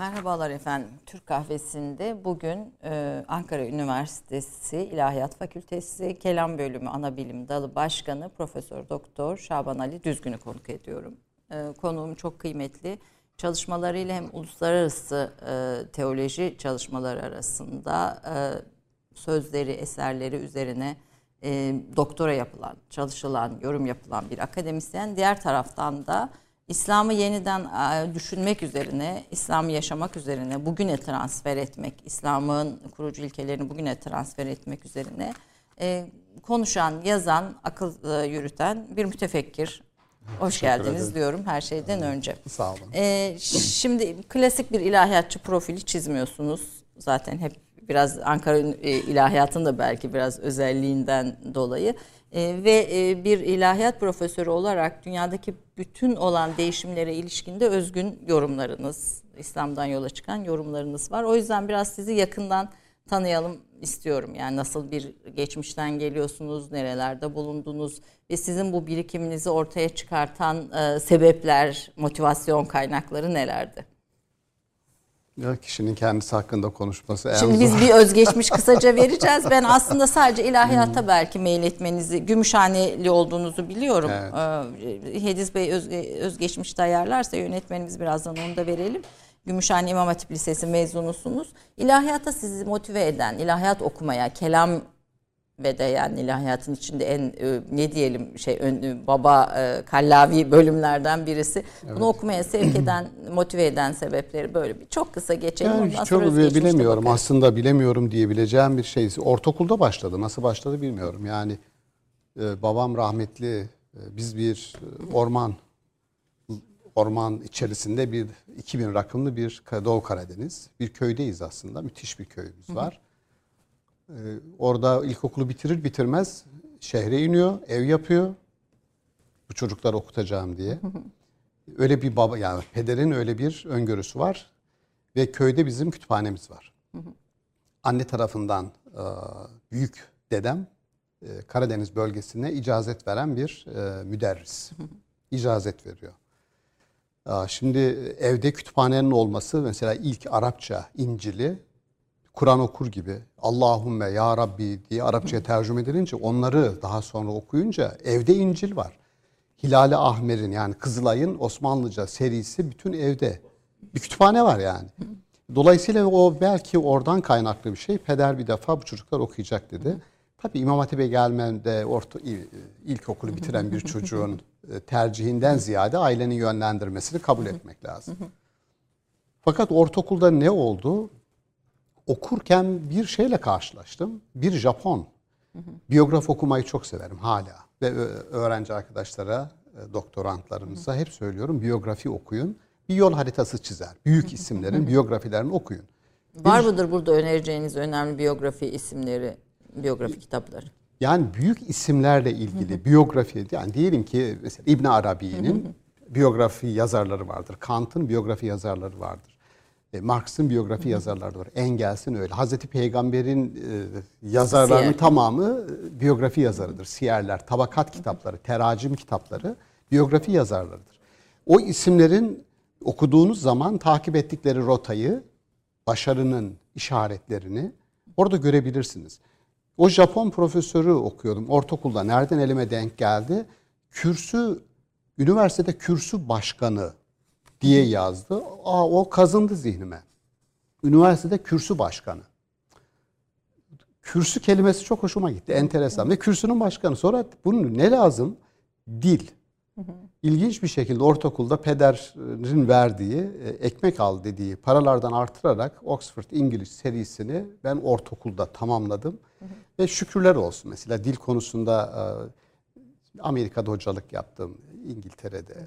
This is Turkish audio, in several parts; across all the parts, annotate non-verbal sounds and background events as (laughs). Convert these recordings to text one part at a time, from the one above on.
Merhabalar efendim. Türk Kahvesi'nde bugün e, Ankara Üniversitesi İlahiyat Fakültesi Kelam Bölümü Anabilim Dalı Başkanı Profesör Doktor Şaban Ali Düzgün'ü konuk ediyorum. E, konuğum çok kıymetli. Çalışmalarıyla hem uluslararası e, teoloji çalışmaları arasında e, sözleri, eserleri üzerine e, doktora yapılan, çalışılan, yorum yapılan bir akademisyen. Diğer taraftan da İslam'ı yeniden e, düşünmek üzerine, İslam'ı yaşamak üzerine, bugüne transfer etmek, İslam'ın kurucu ilkelerini bugüne transfer etmek üzerine e, konuşan, yazan, akıl e, yürüten bir mütefekkir. Hoş geldiniz ederim. diyorum her şeyden önce. Sağ olun. E, şimdi klasik bir ilahiyatçı profili çizmiyorsunuz. Zaten hep biraz Ankara ilahiyatın da belki biraz özelliğinden dolayı. E, ve e, bir ilahiyat profesörü olarak dünyadaki bütün olan değişimlere ilişkinde özgün yorumlarınız, İslam'dan yola çıkan yorumlarınız var. O yüzden biraz sizi yakından tanıyalım istiyorum. Yani nasıl bir geçmişten geliyorsunuz, nerelerde bulundunuz ve sizin bu birikiminizi ortaya çıkartan e, sebepler, motivasyon kaynakları nelerdi? Ya kişinin kendisi hakkında konuşması. Şimdi biz bir özgeçmiş (laughs) kısaca vereceğiz. Ben aslında sadece ilahiyata belki mail etmenizi, Gümüşhaneli olduğunuzu biliyorum. Evet. Ee, Hediz Bey öz, özgeçmiş de ayarlarsa yönetmenimiz birazdan onu da verelim. Gümüşhane İmam Hatip Lisesi mezunusunuz. İlahiyata sizi motive eden, ilahiyat okumaya, kelam ve de yani ilahiyatın içinde en e, ne diyelim şey ön, e, baba e, kallavi bölümlerden birisi. Evet. Bunu okumaya sevk eden, (clears throat) motive eden sebepleri böyle bir çok kısa geçelim. Yani Ondan çok bilemiyorum. Aslında bilemiyorum diyebileceğim bir şey. Ortaokulda başladı. Nasıl başladı bilmiyorum. Yani babam rahmetli biz bir orman orman içerisinde bir 2000 rakımlı bir Doğu Karadeniz bir köydeyiz aslında. Müthiş bir köyümüz var. Ee, orada ilkokulu bitirir bitirmez şehre iniyor, ev yapıyor. Bu çocuklar okutacağım diye. (laughs) Öyle bir baba yani pederin öyle bir öngörüsü var. Ve köyde bizim kütüphanemiz var. (laughs) Anne tarafından e, büyük dedem e, Karadeniz bölgesine icazet veren bir e, müderris. (laughs) İcazet veriyor. Şimdi evde kütüphanenin olması mesela ilk Arapça İncil'i Kur'an okur gibi Allahümme ya Rabbi diye Arapçaya tercüme edilince onları daha sonra okuyunca evde İncil var. Hilali Ahmer'in yani Kızılay'ın Osmanlıca serisi bütün evde. Bir kütüphane var yani. Dolayısıyla o belki oradan kaynaklı bir şey. Peder bir defa bu çocuklar okuyacak dedi. Tabii İmam Hatip'e gelmemde orta ilkokulu bitiren bir çocuğun e, tercihinden ziyade ailenin yönlendirmesini kabul etmek lazım. Fakat ortaokulda ne oldu? Okurken bir şeyle karşılaştım. Bir Japon. Biyograf okumayı çok severim hala. Ve öğrenci arkadaşlara, e, doktorantlarımıza hep söylüyorum biyografi okuyun. Bir yol haritası çizer. Büyük (laughs) isimlerin biyografilerini okuyun. Var mıdır burada önereceğiniz önemli biyografi isimleri, biyografi kitapları? Yani büyük isimlerle ilgili biyografi, yani diyelim ki mesela İbn Arabi'nin (laughs) biyografi yazarları vardır. Kant'ın biyografi yazarları vardır. E, Marx'ın biyografi yazarları var. Engels'in öyle. Hazreti Peygamber'in e, yazarlarının Siyer. tamamı e, biyografi yazarıdır. Siyerler, tabakat kitapları, teracim kitapları biyografi yazarlarıdır. O isimlerin okuduğunuz zaman takip ettikleri rotayı, başarının işaretlerini orada görebilirsiniz. O Japon profesörü okuyordum ortaokulda. Nereden elime denk geldi? Kürsü, üniversitede kürsü başkanı diye yazdı. Aa, o kazındı zihnime. Üniversitede kürsü başkanı. Kürsü kelimesi çok hoşuma gitti. Enteresan. Ve kürsünün başkanı. Sonra bunun ne lazım? Dil. İlginç bir şekilde ortaokulda pederin verdiği, e, ekmek al dediği paralardan artırarak Oxford İngiliz serisini ben ortaokulda tamamladım. Ve şükürler olsun. Mesela dil konusunda e, Amerika'da hocalık yaptım. İngiltere'de, e,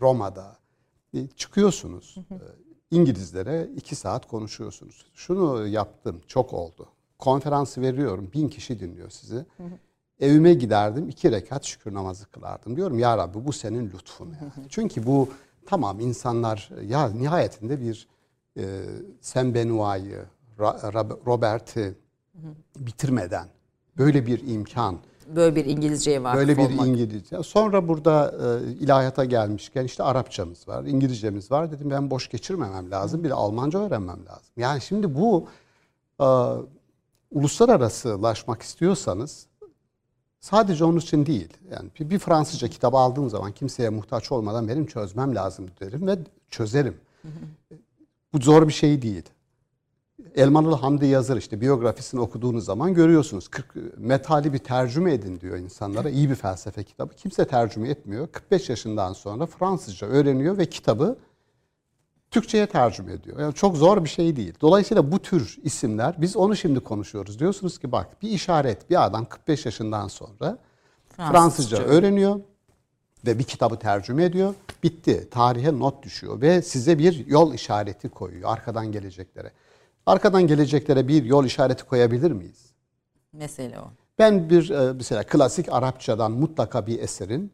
Roma'da, çıkıyorsunuz. Hı hı. E, İngilizlere iki saat konuşuyorsunuz. Şunu yaptım, çok oldu. Konferansı veriyorum, bin kişi dinliyor sizi. Hı hı. Evime giderdim, iki rekat şükür namazı kılardım. Diyorum ya Rabbi bu senin lütfun. Yani. Hı hı. Çünkü bu tamam insanlar ya nihayetinde bir e, Sam Benoit'ı, Robert'i bitirmeden böyle bir imkan böyle bir İngilizceye vakıf Böyle bir olmak. İngilizce. Sonra burada e, ilahiyata gelmişken işte Arapçamız var, İngilizcemiz var. Dedim ben boş geçirmemem lazım. Bir de Almanca öğrenmem lazım. Yani şimdi bu e, uluslararasılaşmak istiyorsanız sadece onun için değil. Yani bir, bir Fransızca kitabı aldığım zaman kimseye muhtaç olmadan benim çözmem lazım derim ve çözerim. Bu zor bir şey değil. Elmalılı Hamdi Yazır işte biyografisini okuduğunuz zaman görüyorsunuz. 40 metali bir tercüme edin diyor insanlara. İyi bir felsefe kitabı. Kimse tercüme etmiyor. 45 yaşından sonra Fransızca öğreniyor ve kitabı Türkçe'ye tercüme ediyor. Yani çok zor bir şey değil. Dolayısıyla bu tür isimler biz onu şimdi konuşuyoruz. Diyorsunuz ki bak bir işaret bir adam 45 yaşından sonra Fransızca Fransızca öğreniyor ve bir kitabı tercüme ediyor. Bitti. Tarihe not düşüyor ve size bir yol işareti koyuyor arkadan geleceklere. Arkadan geleceklere bir yol işareti koyabilir miyiz? Mesele o. Ben bir e, mesela klasik Arapçadan mutlaka bir eserin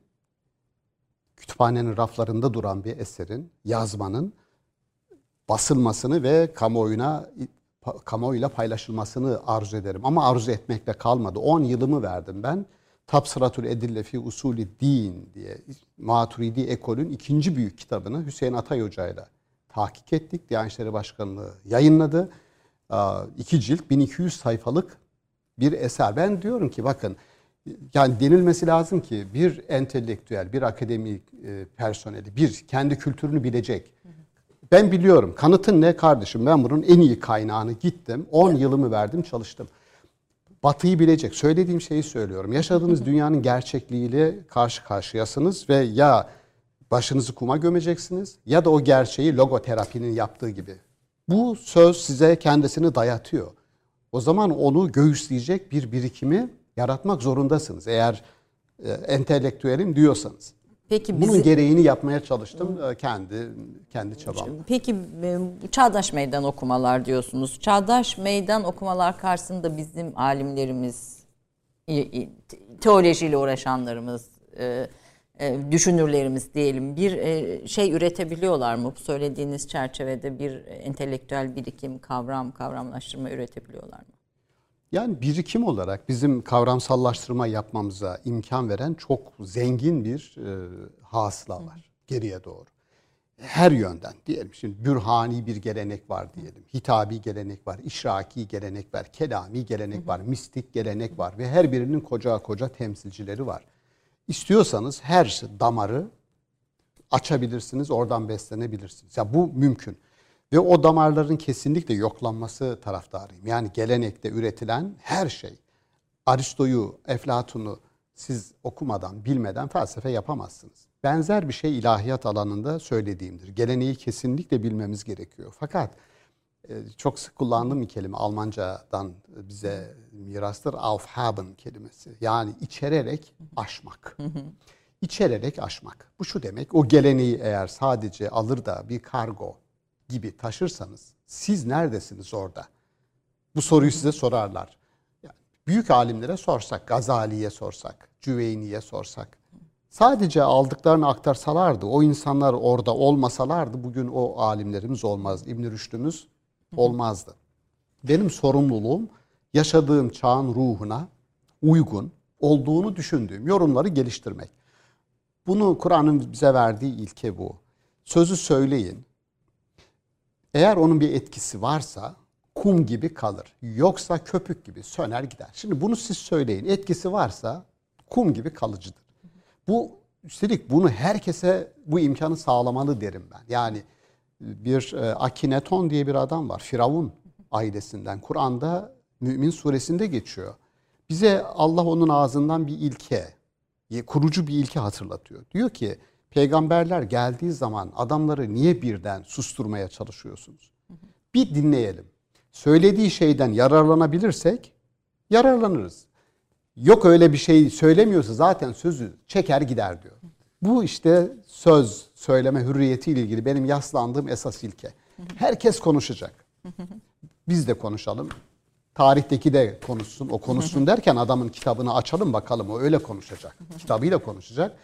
kütüphanenin raflarında duran bir eserin, yazmanın basılmasını ve kamuoyuna kamuoyuyla paylaşılmasını arzu ederim. Ama arzu etmekle kalmadı. 10 yılımı verdim ben. Tabsıratul Edille fi Usulü Din diye Maturidi ekolün ikinci büyük kitabını Hüseyin Atay Hoca ile tahkik ettik. Diyanet İşleri Başkanlığı yayınladı. İki cilt 1200 sayfalık bir eser. Ben diyorum ki bakın yani denilmesi lazım ki bir entelektüel, bir akademik e, personeli, bir kendi kültürünü bilecek. Ben biliyorum. Kanıtın ne kardeşim? Ben bunun en iyi kaynağını gittim. 10 yılımı verdim, çalıştım. Batıyı bilecek. Söylediğim şeyi söylüyorum. Yaşadığınız (laughs) dünyanın gerçekliğiyle karşı karşıyasınız ve ya başınızı kuma gömeceksiniz ya da o gerçeği logoterapinin yaptığı gibi. Bu söz size kendisini dayatıyor. O zaman onu göğüsleyecek bir birikimi yaratmak zorundasınız. Eğer e, entelektüelim diyorsanız. Peki Bunun bizi, gereğini yapmaya çalıştım e, kendi kendi çabam. peki e, çağdaş meydan okumalar diyorsunuz. Çağdaş meydan okumalar karşısında bizim alimlerimiz, teolojiyle uğraşanlarımız, e, düşünürlerimiz diyelim bir e, şey üretebiliyorlar mı? Bu söylediğiniz çerçevede bir entelektüel birikim, kavram, kavramlaştırma üretebiliyorlar mı? Yani birikim olarak bizim kavramsallaştırma yapmamıza imkan veren çok zengin bir e, hasıla var geriye doğru. Her yönden diyelim şimdi bürhani bir gelenek var diyelim. Hitabi gelenek var, işraki gelenek var, kelami gelenek var, mistik gelenek var ve her birinin koca koca temsilcileri var. İstiyorsanız her damarı açabilirsiniz, oradan beslenebilirsiniz. Ya bu mümkün. Ve o damarların kesinlikle yoklanması taraftarıyım. Yani gelenekte üretilen her şey. Aristo'yu, Eflatun'u siz okumadan, bilmeden felsefe yapamazsınız. Benzer bir şey ilahiyat alanında söylediğimdir. Geleneği kesinlikle bilmemiz gerekiyor. Fakat çok sık kullandığım bir kelime Almancadan bize mirastır aufhaben kelimesi. Yani içererek aşmak. İçererek aşmak. Bu şu demek o geleneği eğer sadece alır da bir kargo gibi taşırsanız siz neredesiniz orada? Bu soruyu size sorarlar. Büyük alimlere sorsak, Gazali'ye sorsak, Cüveyni'ye sorsak, sadece aldıklarını aktarsalardı, o insanlar orada olmasalardı bugün o alimlerimiz olmazdı. İbn Rüşd'ümüz olmazdı. Benim sorumluluğum yaşadığım çağın ruhuna uygun olduğunu düşündüğüm yorumları geliştirmek. Bunu Kur'an'ın bize verdiği ilke bu. Sözü söyleyin. Eğer onun bir etkisi varsa kum gibi kalır. Yoksa köpük gibi söner gider. Şimdi bunu siz söyleyin. Etkisi varsa kum gibi kalıcıdır. Bu üstelik bunu herkese bu imkanı sağlamalı derim ben. Yani bir e, Akineton diye bir adam var. Firavun ailesinden. Kur'an'da Mümin suresinde geçiyor. Bize Allah onun ağzından bir ilke, kurucu bir ilke hatırlatıyor. Diyor ki peygamberler geldiği zaman adamları niye birden susturmaya çalışıyorsunuz? Bir dinleyelim. Söylediği şeyden yararlanabilirsek yararlanırız. Yok öyle bir şey söylemiyorsa zaten sözü çeker gider diyor. Bu işte söz söyleme hürriyeti ile ilgili benim yaslandığım esas ilke. Herkes konuşacak. Biz de konuşalım. Tarihteki de konuşsun. O konuşsun derken adamın kitabını açalım bakalım. O öyle konuşacak. Kitabıyla konuşacak.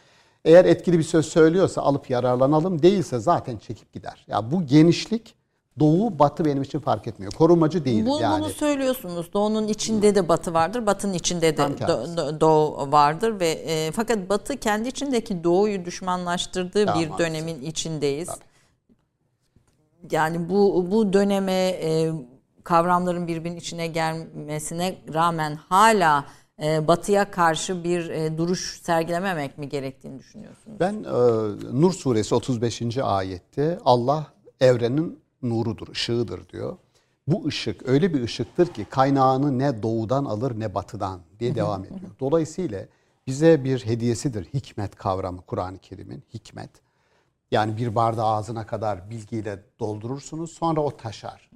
Eğer etkili bir söz söylüyorsa alıp yararlanalım. Değilse zaten çekip gider. Ya bu genişlik Doğu batı benim için fark etmiyor. Korumacı değil Bu, yani. Bunu söylüyorsunuz. Doğu'nun içinde de batı vardır. Batı'nın içinde de do- doğu vardır ve e, fakat batı kendi içindeki doğuyu düşmanlaştırdığı Ya, bir maalesef. dönemin içindeyiz. Yani bu bu döneme e, kavramların birbirinin içine gelmesine rağmen hala e, batıya karşı bir e, duruş sergilememek mi gerektiğini düşünüyorsunuz? Ben e, Nur suresi 35. ayette Allah evrenin nurudur, ışığıdır diyor. Bu ışık öyle bir ışıktır ki kaynağını ne doğudan alır ne batıdan diye devam ediyor. Dolayısıyla bize bir hediyesidir hikmet kavramı Kur'an-ı Kerim'in hikmet. Yani bir bardağı ağzına kadar bilgiyle doldurursunuz sonra o taşar.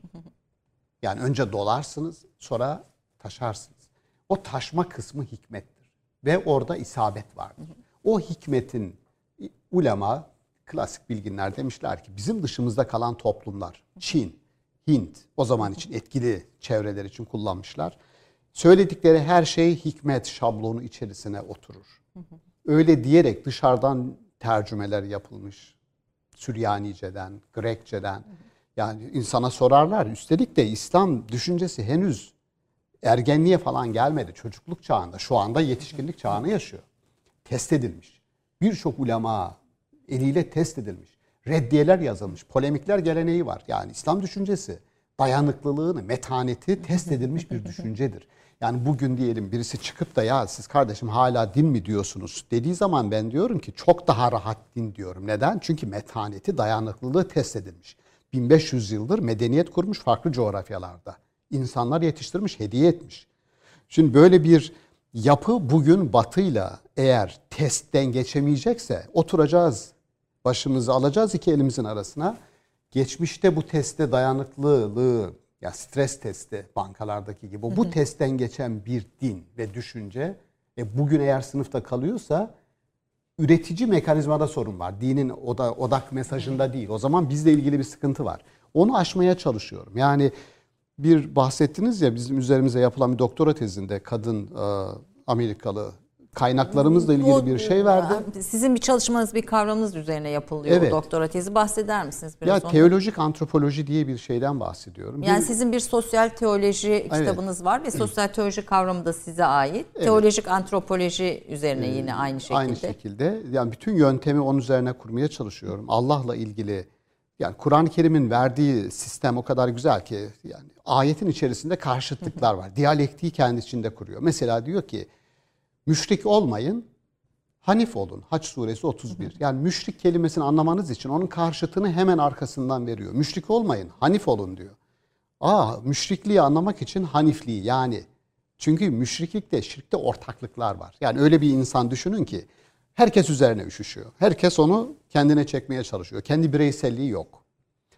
Yani önce dolarsınız sonra taşarsınız. O taşma kısmı hikmettir. Ve orada isabet vardır. O hikmetin ulema, klasik bilginler demişler ki bizim dışımızda kalan toplumlar, Çin, Hint o zaman için etkili çevreler için kullanmışlar. Söyledikleri her şey hikmet şablonu içerisine oturur. Öyle diyerek dışarıdan tercümeler yapılmış. Süryanice'den, Grekçe'den. Yani insana sorarlar. Üstelik de İslam düşüncesi henüz ergenliğe falan gelmedi. Çocukluk çağında. Şu anda yetişkinlik çağını yaşıyor. Test edilmiş. Birçok ulema eliyle test edilmiş. Reddiyeler yazılmış. Polemikler geleneği var. Yani İslam düşüncesi dayanıklılığını, metaneti test edilmiş bir (laughs) düşüncedir. Yani bugün diyelim birisi çıkıp da ya siz kardeşim hala din mi diyorsunuz dediği zaman ben diyorum ki çok daha rahat din diyorum. Neden? Çünkü metaneti, dayanıklılığı test edilmiş. 1500 yıldır medeniyet kurmuş farklı coğrafyalarda. İnsanlar yetiştirmiş, hediye etmiş. Şimdi böyle bir yapı bugün batıyla eğer testten geçemeyecekse oturacağız, başımızı alacağız iki elimizin arasına. Geçmişte bu teste dayanıklılığı, ya stres testi bankalardaki gibi bu testten geçen bir din ve düşünce e bugün eğer sınıfta kalıyorsa üretici mekanizmada sorun var. Dinin oda, odak mesajında değil. O zaman bizle ilgili bir sıkıntı var. Onu aşmaya çalışıyorum. Yani bir bahsettiniz ya bizim üzerimize yapılan bir doktora tezinde kadın e, Amerikalı kaynaklarımızla ilgili bir şey verdi. Sizin bir çalışmanız, bir kavramınız üzerine yapılıyor Evet. doktora tezi. Bahseder misiniz biraz Ya ondan? teolojik antropoloji diye bir şeyden bahsediyorum. Yani Bir- sizin bir sosyal teoloji kitabınız var ve sosyal teoloji kavramı da size ait. Teolojik antropoloji üzerine yine aynı şekilde. Aynı şekilde yani bütün yöntemi onun üzerine kurmaya çalışıyorum. Allah'la ilgili yani Kur'an-ı Kerim'in verdiği sistem o kadar güzel ki yani ayetin içerisinde karşıtlıklar var. Diyalektiği kendi içinde kuruyor. Mesela diyor ki müşrik olmayın, Hanif olun. Haç suresi 31. Yani müşrik kelimesini anlamanız için onun karşıtını hemen arkasından veriyor. Müşrik olmayın, Hanif olun diyor. Aa, müşrikliği anlamak için Hanifliği yani. Çünkü müşriklikte, şirkte ortaklıklar var. Yani öyle bir insan düşünün ki herkes üzerine üşüşüyor. Herkes onu kendine çekmeye çalışıyor. Kendi bireyselliği yok.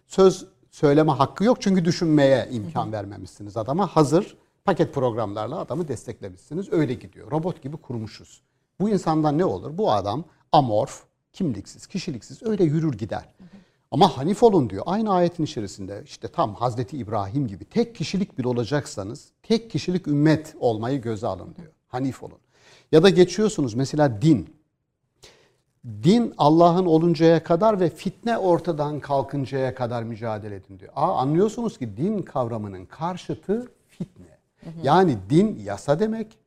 Söz söyleme hakkı yok çünkü düşünmeye imkan vermemişsiniz adama. Hazır paket programlarla adamı desteklemişsiniz. Öyle gidiyor. Robot gibi kurmuşuz. Bu insandan ne olur? Bu adam amorf, kimliksiz, kişiliksiz öyle yürür gider. Ama hanif olun diyor. Aynı ayetin içerisinde işte tam Hazreti İbrahim gibi tek kişilik bir olacaksanız tek kişilik ümmet olmayı göze alın diyor. Hanif olun. Ya da geçiyorsunuz mesela din. Din Allah'ın oluncaya kadar ve fitne ortadan kalkıncaya kadar mücadele edin diyor. Aa, anlıyorsunuz ki din kavramının karşıtı fitne. Yani din yasa demek,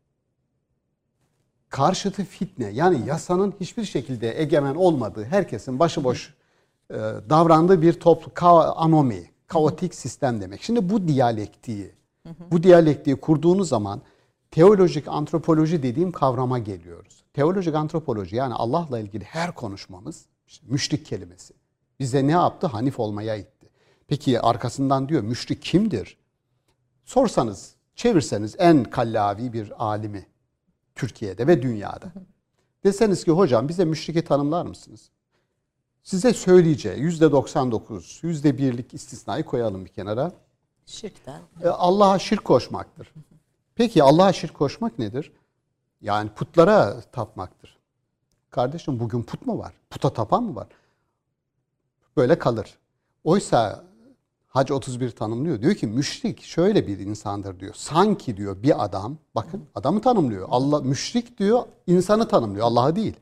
karşıtı fitne. Yani yasanın hiçbir şekilde egemen olmadığı, herkesin başıboş e, davrandığı bir toplu ka- anomi, kaotik sistem demek. Şimdi bu diyalektiği, bu diyalektiği kurduğunuz zaman teolojik antropoloji dediğim kavrama geliyoruz. Teolojik antropoloji yani Allah'la ilgili her konuşmamız işte müşrik kelimesi. Bize ne yaptı? Hanif olmaya itti. Peki arkasından diyor müşrik kimdir? Sorsanız, çevirseniz en kallavi bir alimi Türkiye'de ve dünyada. Deseniz ki hocam bize müşriki tanımlar mısınız? Size söyleyeceği yüzde 99, yüzde birlik istisnayı koyalım bir kenara. Şirkten. E, Allah'a şirk koşmaktır. Peki Allah'a şirk koşmak nedir? Yani putlara tapmaktır. Kardeşim bugün put mu var? Puta tapan mı var? Böyle kalır. Oysa Hac 31 tanımlıyor. Diyor ki müşrik şöyle bir insandır diyor. Sanki diyor bir adam, bakın adamı tanımlıyor. Allah müşrik diyor, insanı tanımlıyor, Allah'ı değil.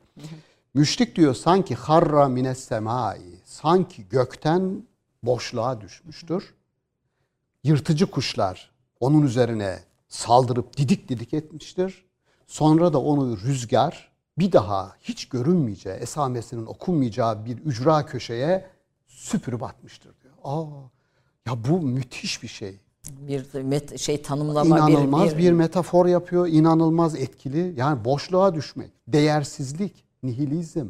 Müşrik diyor sanki harra mines semai, sanki gökten boşluğa düşmüştür. Yırtıcı kuşlar onun üzerine saldırıp didik didik etmiştir. Sonra da onu rüzgar bir daha hiç görünmeyeceği, esamesinin okunmayacağı bir ücra köşeye süpürüp atmıştır diyor. Aa, ya bu müthiş bir şey. Bir met- şey tanımlama İnanılmaz bir, bir, metafor yapıyor, inanılmaz etkili. Yani boşluğa düşmek, değersizlik, nihilizm,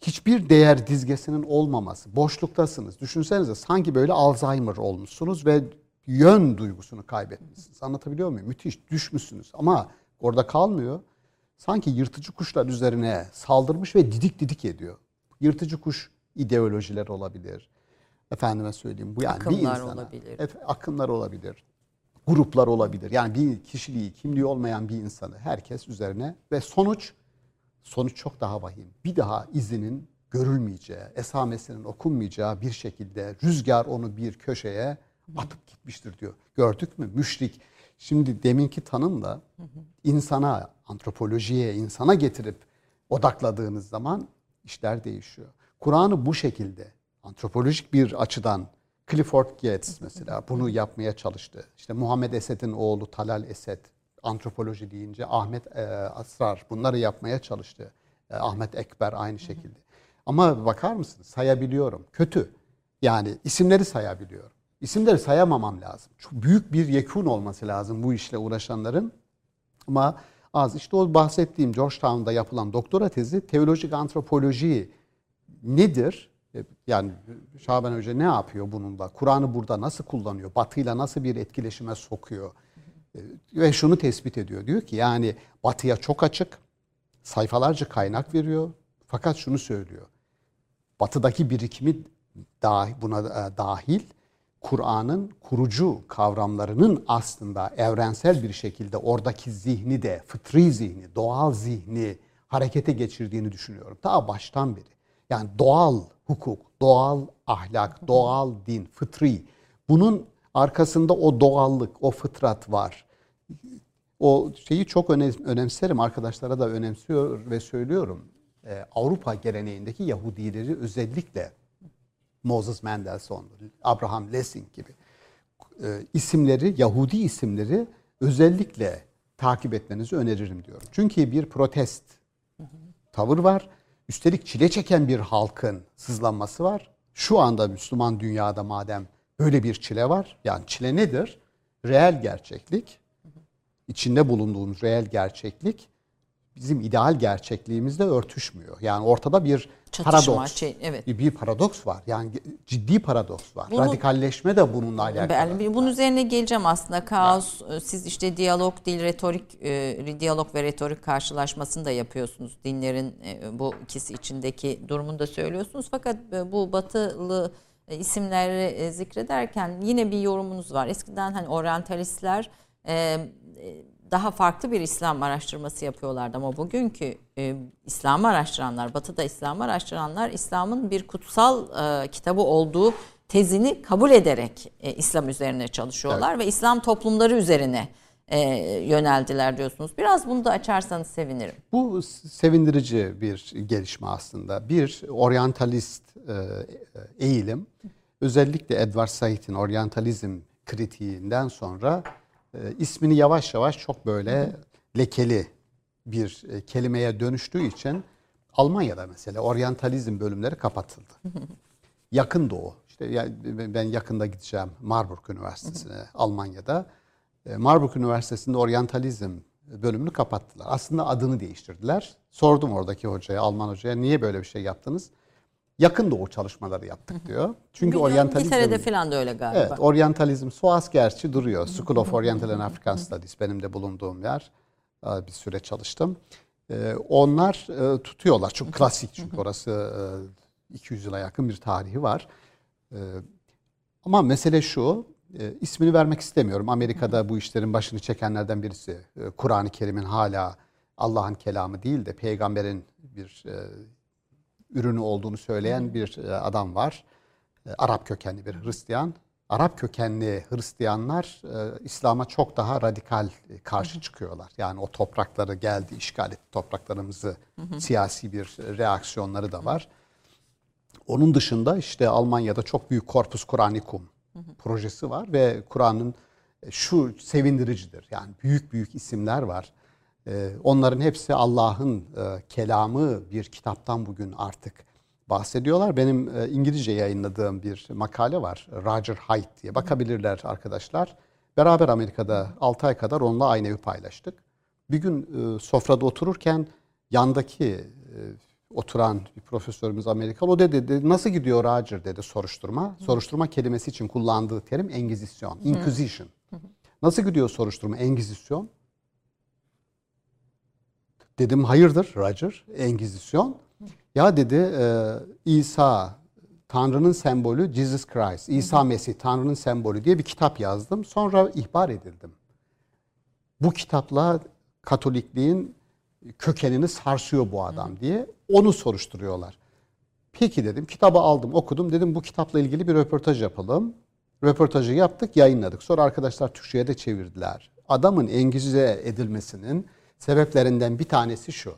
hiçbir değer dizgesinin olmaması, boşluktasınız. Düşünsenize sanki böyle Alzheimer olmuşsunuz ve yön duygusunu kaybetmişsiniz. Anlatabiliyor muyum? Müthiş, düşmüşsünüz ama orada kalmıyor. Sanki yırtıcı kuşlar üzerine saldırmış ve didik didik ediyor. Yırtıcı kuş ideolojiler olabilir. Efendime söyleyeyim bu yani bir Akımlar insana, olabilir. Efe- akımlar olabilir. Gruplar olabilir. Yani bir kişiliği, kimliği olmayan bir insanı herkes üzerine ve sonuç sonuç çok daha vahim. Bir daha izinin görülmeyeceği, esamesinin okunmayacağı bir şekilde rüzgar onu bir köşeye atıp gitmiştir diyor. Gördük mü? Müşrik. Şimdi deminki tanımla insana, antropolojiye, insana getirip odakladığınız zaman işler değişiyor. Kur'an'ı bu şekilde antropolojik bir açıdan Clifford Geertz mesela bunu yapmaya çalıştı. İşte Muhammed Esed'in oğlu Talal Esed antropoloji deyince Ahmet e, Asrar bunları yapmaya çalıştı. E, Ahmet Ekber aynı şekilde. Ama bakar mısınız sayabiliyorum. Kötü. Yani isimleri sayabiliyorum. İsimleri sayamamam lazım. Çok büyük bir yekun olması lazım bu işle uğraşanların. Ama az işte o bahsettiğim Georgetown'da yapılan doktora tezi teolojik antropoloji nedir? E, Yani Şaban Hoca ne yapıyor bununla? Kur'an'ı burada nasıl kullanıyor? Batı'yla nasıl bir etkileşime sokuyor? E, Ve şunu tespit ediyor. Diyor ki yani Batı'ya çok açık, sayfalarca kaynak veriyor. Fakat şunu söylüyor. Batı'daki birikimi buna e, dahil Kur'an'ın kurucu kavramlarının aslında evrensel bir şekilde oradaki zihni de fıtri zihni, doğal zihni harekete geçirdiğini düşünüyorum. Ta baştan beri. Yani doğal hukuk, doğal ahlak, doğal din, fıtri. Bunun arkasında o doğallık, o fıtrat var. O şeyi çok önem- önemserim arkadaşlara da önemsiyor ve söylüyorum. Ee, Avrupa geleneğindeki Yahudileri özellikle Moses Mendelssohn, Abraham Lessing gibi e, isimleri, Yahudi isimleri özellikle takip etmenizi öneririm diyorum. Çünkü bir protest tavır var. Üstelik çile çeken bir halkın sızlanması var. Şu anda Müslüman dünyada madem böyle bir çile var. Yani çile nedir? Reel gerçeklik. içinde bulunduğumuz reel gerçeklik bizim ideal gerçekliğimizle örtüşmüyor. Yani ortada bir Çatışma, paradoks. şey, evet. Bir, paradoks var. Yani ciddi paradoks var. Bunu- Radikalleşme de bununla alakalı. Ben bunun üzerine geleceğim aslında. Kaos, e, siz işte diyalog, dil, retorik, e, diyalog ve retorik karşılaşmasını da yapıyorsunuz. Dinlerin e, bu ikisi içindeki durumunu da söylüyorsunuz. Fakat e, bu batılı e, isimleri e, zikrederken yine bir yorumunuz var. Eskiden hani oryantalistler e, daha farklı bir İslam araştırması yapıyorlardı ama bugünkü e, İslam'ı araştıranlar, Batı'da İslam'ı araştıranlar İslam'ın bir kutsal e, kitabı olduğu tezini kabul ederek e, İslam üzerine çalışıyorlar ve İslam toplumları üzerine e, yöneldiler diyorsunuz. Biraz bunu da açarsanız sevinirim. Bu sevindirici bir gelişme aslında. Bir oryantalist e, eğilim özellikle Edward Said'in oryantalizm kritiğinden sonra e, ismini yavaş yavaş çok böyle lekeli bir e, kelimeye dönüştüğü için Almanya'da mesela oryantalizm bölümleri kapatıldı. Yakın Doğu. İşte ya- ben yakında gideceğim Marburg Üniversitesi'ne Almanya'da. E, Marburg Üniversitesi'nde oryantalizm bölümünü kapattılar. Aslında adını değiştirdiler. Sordum oradaki hocaya, Alman hocaya niye böyle bir şey yaptınız? Yakın Doğu çalışmaları yaptık diyor. Çünkü Biliyorum, oryantalizm... İngiltere'de falan da öyle galiba. Evet, oryantalizm, SOAS gerçi duruyor. School of Oriental and African Studies benim de bulunduğum yer. Bir süre çalıştım. Ee, Onlar e, tutuyorlar. Çok klasik çünkü orası e, 200 yıla yakın bir tarihi var. Ee, Ama mesele şu, e, ismini vermek istemiyorum. Amerika'da bu işlerin başını çekenlerden birisi. E, Kur'an-ı Kerim'in hala Allah'ın kelamı değil de peygamberin bir e, ürünü olduğunu söyleyen bir e, adam var. E, Arap kökenli bir Hristiyan. Arap kökenli Hristiyanlar e, İslam'a çok daha radikal e, karşı çıkıyorlar. Yani o toprakları geldi, işgal etti topraklarımızı. Siyasi bir reaksiyonları da var. Onun dışında işte Almanya'da çok büyük Corpus Coranicum projesi var ve Kur'an'ın şu sevindiricidir. Yani büyük büyük isimler var. E, onların hepsi Allah'ın e, kelamı bir kitaptan bugün artık bahsediyorlar. Benim İngilizce yayınladığım bir makale var. Roger Haidt diye. Bakabilirler arkadaşlar. Beraber Amerika'da 6 ay kadar onunla aynı evi paylaştık. Bir gün sofrada otururken yandaki oturan bir profesörümüz Amerikalı. O dedi, dedi nasıl gidiyor Roger dedi soruşturma. Soruşturma kelimesi için kullandığı terim Engizisyon, Inquisition. Nasıl gidiyor soruşturma, Engizisyon? Dedim hayırdır Roger, Engizisyon. Ya dedi e, İsa, Tanrı'nın sembolü Jesus Christ, İsa Mesih, Tanrı'nın sembolü diye bir kitap yazdım. Sonra ihbar edildim. Bu kitapla Katolikliğin kökenini sarsıyor bu adam diye onu soruşturuyorlar. Peki dedim kitabı aldım okudum dedim bu kitapla ilgili bir röportaj yapalım. Röportajı yaptık yayınladık. Sonra arkadaşlar Türkçe'ye de çevirdiler. Adamın İngilizce edilmesinin sebeplerinden bir tanesi şu.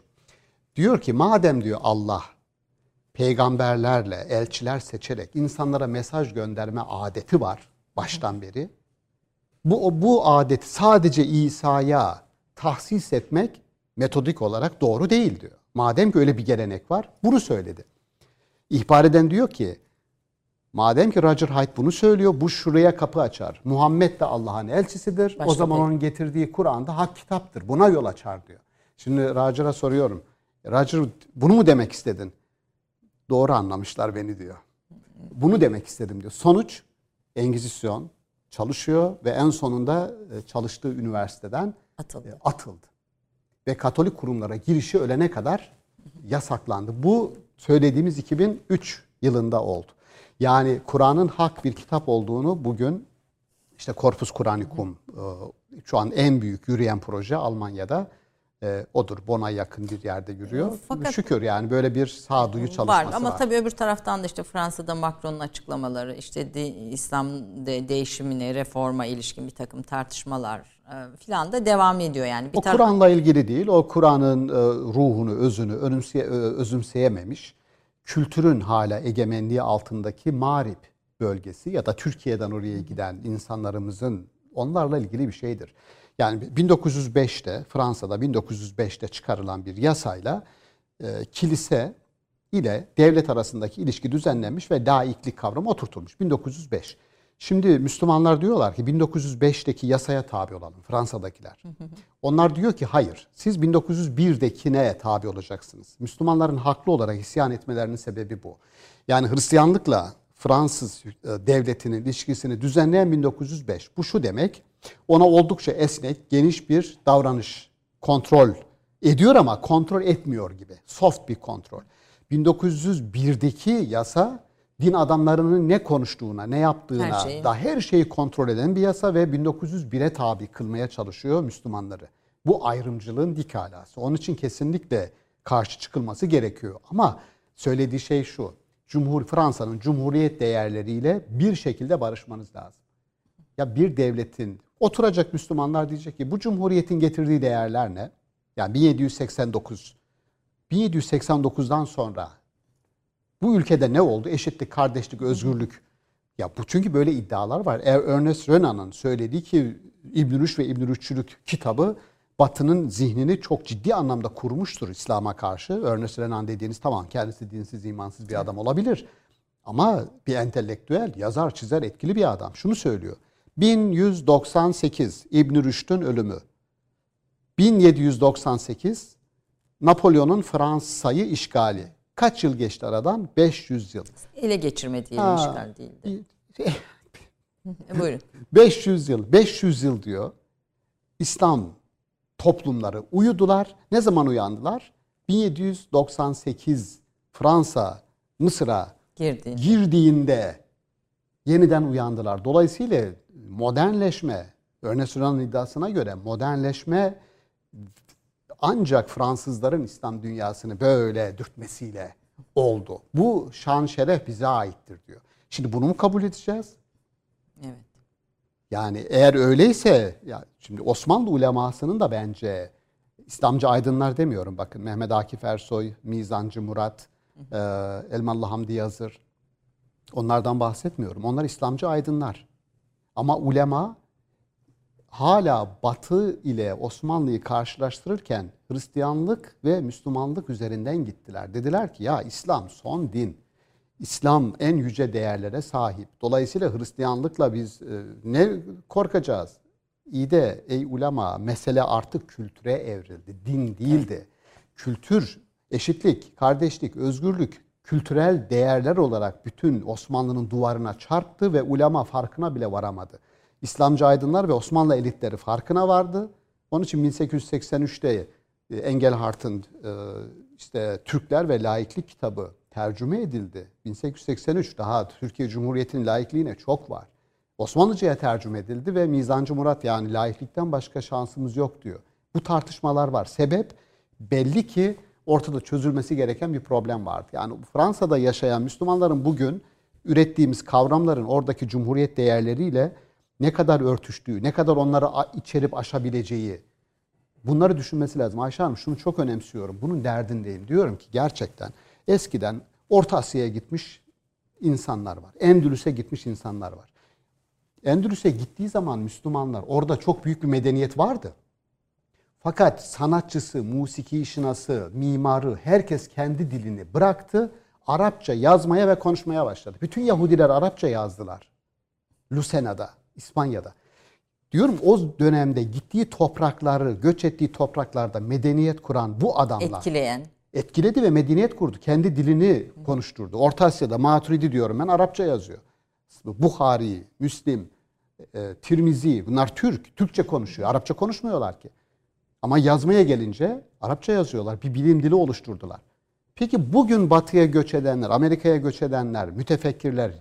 Diyor ki madem diyor Allah peygamberlerle elçiler seçerek insanlara mesaj gönderme adeti var baştan beri. Bu, bu adeti sadece İsa'ya tahsis etmek metodik olarak doğru değil diyor. Madem ki öyle bir gelenek var bunu söyledi. İhbar eden diyor ki madem ki Roger Hyde bunu söylüyor bu şuraya kapı açar. Muhammed de Allah'ın elçisidir. Başka o zaman değil. onun getirdiği Kur'an'da hak kitaptır. Buna yol açar diyor. Şimdi Roger'a soruyorum. Roger bunu mu demek istedin? Doğru anlamışlar beni diyor. Bunu demek istedim diyor. Sonuç Engizisyon çalışıyor ve en sonunda e, çalıştığı üniversiteden atıldı. E, atıldı ve Katolik kurumlara girişi ölene kadar yasaklandı. Bu söylediğimiz 2003 yılında oldu. Yani Kur'an'ın hak bir kitap olduğunu bugün işte Corpus Coranicum e, şu an en büyük yürüyen proje Almanya'da e, odur. Bon'a yakın bir yerde yürüyor. Fakat Şükür yani böyle bir sağduyu çalışması var. Ama var. tabii öbür taraftan da işte Fransa'da Macron'un açıklamaları, işte de, İslam de, değişimine, reforma ilişkin bir takım tartışmalar e, filan da devam ediyor yani. Bir o Kur'an'la ilgili değil. O Kur'an'ın e, ruhunu, özünü önümseye, özümseyememiş. Kültürün hala egemenliği altındaki Marip bölgesi ya da Türkiye'den oraya giden insanlarımızın onlarla ilgili bir şeydir. Yani 1905'te Fransa'da 1905'te çıkarılan bir yasayla e, kilise ile devlet arasındaki ilişki düzenlenmiş ve laiklik kavramı oturtulmuş 1905. Şimdi Müslümanlar diyorlar ki 1905'teki yasaya tabi olalım Fransa'dakiler. Onlar diyor ki hayır siz 1901'dekine tabi olacaksınız. Müslümanların haklı olarak isyan etmelerinin sebebi bu. Yani Hristiyanlıkla Fransız e, devletinin ilişkisini düzenleyen 1905. Bu şu demek ona oldukça esnek, geniş bir davranış, kontrol ediyor ama kontrol etmiyor gibi. Soft bir kontrol. 1901'deki yasa din adamlarının ne konuştuğuna, ne yaptığına her şeyi. da her şeyi kontrol eden bir yasa ve 1901'e tabi kılmaya çalışıyor Müslümanları. Bu ayrımcılığın dik alası. Onun için kesinlikle karşı çıkılması gerekiyor. Ama söylediği şey şu. Cumhur Fransa'nın cumhuriyet değerleriyle bir şekilde barışmanız lazım. Ya bir devletin oturacak Müslümanlar diyecek ki bu cumhuriyetin getirdiği değerler ne? Yani 1789 1789'dan sonra bu ülkede ne oldu? Eşitlik, kardeşlik, özgürlük. Ya bu çünkü böyle iddialar var. Er, Ernest Renan'ın söylediği ki İbn Rüşd ve İbn Rüşdçülük kitabı Batı'nın zihnini çok ciddi anlamda kurmuştur İslam'a karşı. Ernest Renan dediğiniz tamam kendisi dinsiz, imansız bir adam olabilir. Ama bir entelektüel, yazar, çizer, etkili bir adam. Şunu söylüyor. 1198 İbn Rüşd'ün ölümü. 1798 Napolyon'un Fransa'yı işgali. Kaç yıl geçti aradan? 500 yıl. Ele geçirme diyelim işgal değildi. (laughs) Buyurun. 500 yıl. 500 yıl diyor. İslam toplumları uyudular. Ne zaman uyandılar? 1798 Fransa Mısır'a girdiğinde. girdiğinde yeniden uyandılar. Dolayısıyla modernleşme, Ernest Renan'ın iddiasına göre modernleşme ancak Fransızların İslam dünyasını böyle dürtmesiyle oldu. Bu şan şeref bize aittir diyor. Şimdi bunu mu kabul edeceğiz? Evet. Yani eğer öyleyse ya şimdi Osmanlı ulemasının da bence İslamcı aydınlar demiyorum. Bakın Mehmet Akif Ersoy, Mizancı Murat, e, Elmalı Hamdi Yazır. Onlardan bahsetmiyorum. Onlar İslamcı aydınlar. Ama ulema hala Batı ile Osmanlı'yı karşılaştırırken Hristiyanlık ve Müslümanlık üzerinden gittiler. Dediler ki ya İslam son din. İslam en yüce değerlere sahip. Dolayısıyla Hristiyanlıkla biz e, ne korkacağız? İyi de ey ulema mesele artık kültüre evrildi. Din değildi. Kültür, eşitlik, kardeşlik, özgürlük, kültürel değerler olarak bütün Osmanlı'nın duvarına çarptı ve ulema farkına bile varamadı. İslamcı aydınlar ve Osmanlı elitleri farkına vardı. Onun için 1883'te e, Engelhart'ın e, işte Türkler ve Laiklik kitabı tercüme edildi. 1883 daha Türkiye Cumhuriyeti'nin laikliğine çok var. Osmanlıca'ya tercüme edildi ve Mizancı Murat yani laiklikten başka şansımız yok diyor. Bu tartışmalar var. Sebep belli ki ortada çözülmesi gereken bir problem vardı. Yani Fransa'da yaşayan Müslümanların bugün ürettiğimiz kavramların oradaki cumhuriyet değerleriyle ne kadar örtüştüğü, ne kadar onları içerip aşabileceği bunları düşünmesi lazım. Ayşe Hanım şunu çok önemsiyorum. Bunun derdindeyim. Diyorum ki gerçekten eskiden Orta Asya'ya gitmiş insanlar var. Endülüs'e gitmiş insanlar var. Endülüs'e gittiği zaman Müslümanlar orada çok büyük bir medeniyet vardı. Fakat sanatçısı, musiki işinası, mimarı herkes kendi dilini bıraktı. Arapça yazmaya ve konuşmaya başladı. Bütün Yahudiler Arapça yazdılar. Lusena'da, İspanya'da. Diyorum o dönemde gittiği toprakları, göç ettiği topraklarda medeniyet kuran bu adamlar. Etkileyen. Etkiledi ve medeniyet kurdu. Kendi dilini konuşturdu. Orta Asya'da Maturidi diyorum ben Arapça yazıyor. Buhari, Müslim, e, Tirmizi bunlar Türk. Türkçe konuşuyor. Arapça konuşmuyorlar ki. Ama yazmaya gelince Arapça yazıyorlar. Bir bilim dili oluşturdular. Peki bugün batıya göç edenler, Amerika'ya göç edenler, mütefekkirler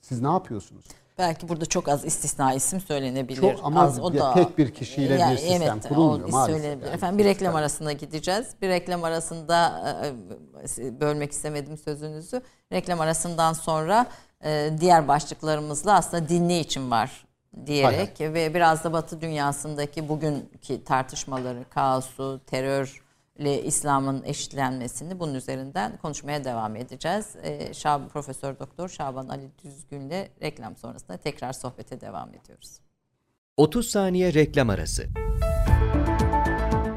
siz ne yapıyorsunuz? Belki burada çok az istisna isim söylenebilir. Çok, ama az, o da, tek bir kişiyle yani, bir sistem evet, kurulmuyor maalesef. Yani. Efendim bir reklam arasına gideceğiz. Bir reklam arasında e, e, bölmek istemedim sözünüzü. Reklam arasından sonra e, diğer başlıklarımızla aslında dinle için var diyerek Hayır. ve biraz da Batı dünyasındaki bugünkü tartışmaları, kaosu, terörle İslam'ın eşitlenmesini bunun üzerinden konuşmaya devam edeceğiz. Ee, Şab Profesör Doktor Şaban Ali Düzgün'le reklam sonrasında tekrar sohbete devam ediyoruz. 30 saniye reklam arası.